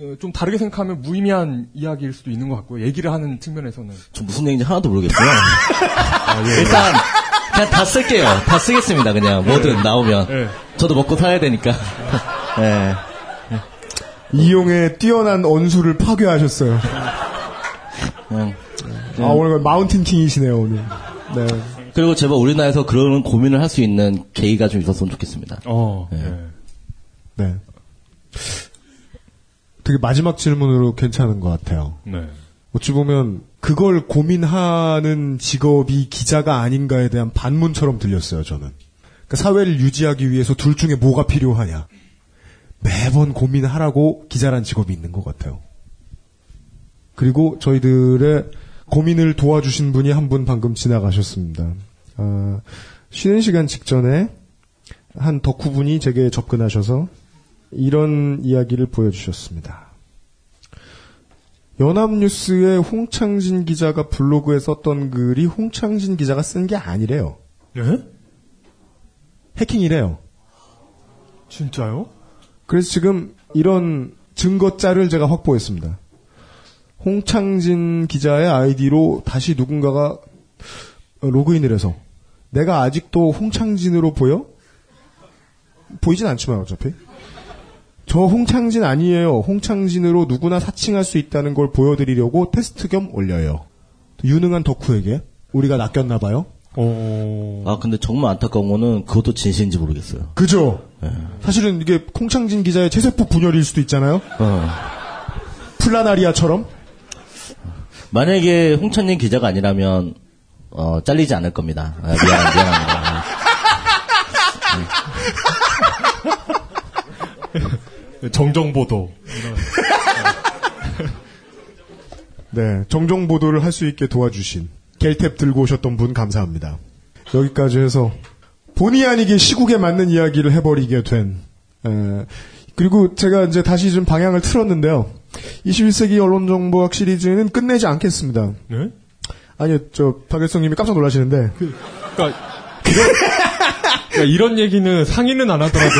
C: 어, 좀 다르게 생각하면 무의미한 이야기일 수도 있는 것 같고요. 얘기를 하는 측면에서는.
H: 저 무슨 얘기인지 하나도 모르겠고요. 일단 그냥 다 쓸게요. 다 쓰겠습니다. 그냥 뭐든 나오면
C: 예.
H: 저도 먹고 살아야 되니까. 예.
B: 이용의 뛰어난 언수를 파괴하셨어요.
H: 그냥,
B: 아, 오늘 마운틴 킹이시네요, 오늘. 네.
H: 그리고 제발 우리나라에서 그런 고민을 할 수 있는 계기가 좀 있었으면 좋겠습니다.
C: 어.
H: 예.
B: 네. 되게 마지막 질문으로 괜찮은 것 같아요.
C: 네.
B: 어찌 보면 그걸 고민하는 직업이 기자가 아닌가에 대한 반문처럼 들렸어요, 저는. 그러니까 사회를 유지하기 위해서 둘 중에 뭐가 필요하냐. 매번 고민하라고 기자란 직업이 있는 것 같아요. 그리고 저희들의 고민을 도와주신 분이 한 분 방금 지나가셨습니다. 아, 쉬는 시간 직전에 한 덕후분이 제게 접근하셔서 이런 이야기를 보여주셨습니다. 연합뉴스의 홍창진 기자가 블로그에 썼던 글이 홍창진 기자가 쓴 게 아니래요.
C: 예?
B: 해킹이래요.
C: 진짜요?
B: 그래서 지금 이런 증거짤을 제가 확보했습니다. 홍창진 기자의 아이디로 다시 누군가가 로그인을 해서 내가 아직도 홍창진으로 보여? 보이진 않지만 어차피. 저 홍창진 아니에요. 홍창진으로 누구나 사칭할 수 있다는 걸 보여드리려고 테스트 겸 올려요. 유능한 덕후에게 우리가 낚였나 봐요.
H: 아 근데 정말 안타까운 거는 그것도 진실인지 모르겠어요.
B: 그죠? 사실은 이게 콩창진 기자의 체세포 분열일 수도 있잖아요.
H: 어.
B: 플라나리아처럼.
H: 만약에 홍천님 기자가 아니라면 어, 잘리지 않을 겁니다. 아, 미안, 미안합니다.
C: 정정보도.
B: 네, 정정 보도를 할 수 있게 도와주신 겔탭 들고 오셨던 분 감사합니다. 여기까지 해서 본의 아니게 시국에 맞는 이야기를 해버리게 된 에, 그리고 제가 이제 다시 좀 방향을 틀었는데요. 21세기 언론정보학 시리즈는 끝내지 않겠습니다.
C: 네?
B: 아니요, 저 박일성님이 깜짝 놀라시는데
C: 그러니까 이런, 그러니까 이런 얘기는 상의는 안 하더라도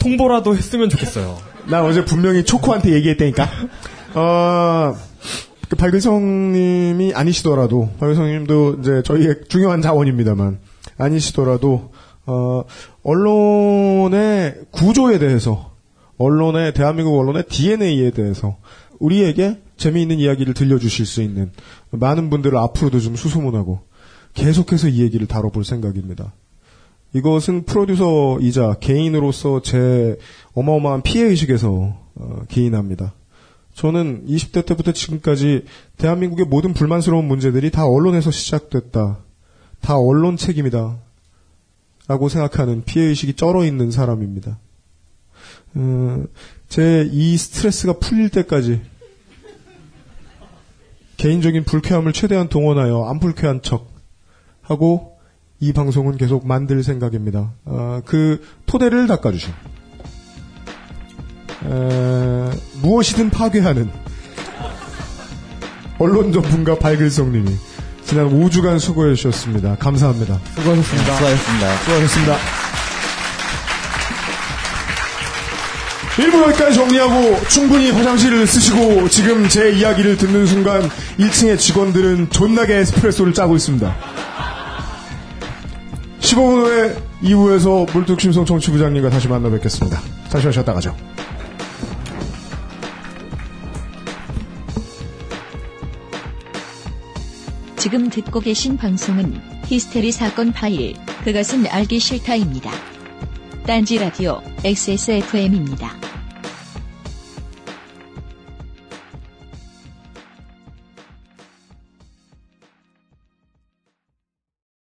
C: 통보라도 했으면 좋겠어요.
B: 나 어제 분명히 초코한테 얘기했다니까. 어, 그 박일성님이 아니시더라도, 박일성님도 이제 저희의 중요한 자원입니다만, 아니시더라도, 어, 언론의 구조에 대해서, 언론의, 대한민국 언론의 DNA에 대해서, 우리에게 재미있는 이야기를 들려주실 수 있는 많은 분들을 앞으로도 좀 수소문하고, 계속해서 이 얘기를 다뤄볼 생각입니다. 이것은 프로듀서이자 개인으로서 제 어마어마한 피해의식에서 어, 기인합니다. 저는 20대 때부터 지금까지 대한민국의 모든 불만스러운 문제들이 다 언론에서 시작됐다. 다 언론 책임이다. 라고 생각하는 피해의식이 쩔어 있는 사람입니다. 어, 제이 스트레스가 풀릴 때까지 개인적인 불쾌함을 최대한 동원하여 안 불쾌한 척 하고 이 방송은 계속 만들 생각입니다. 어, 그 토대를 닦아주신 에, 무엇이든 파괴하는 언론 전문가 발글성님이 지난 5주간 수고해 주셨습니다. 감사합니다. 수고하셨습니다.
H: 수고하셨습니다.
B: 수고하셨습니다. 1부 여기까지 정리하고 충분히 화장실을 쓰시고 지금 제 이야기를 듣는 순간 1층의 직원들은 존나게 에스프레소를 짜고 있습니다. 15분 후에 2부에서 물뚝심성 정치부장님과 다시 만나 뵙겠습니다. 잠시만 쉬었다 가죠.
A: 지금 듣고 계신 방송은 히스테리 사건 파일, 그것은 알기 싫다입니다. 딴지 라디오 XSFM입니다.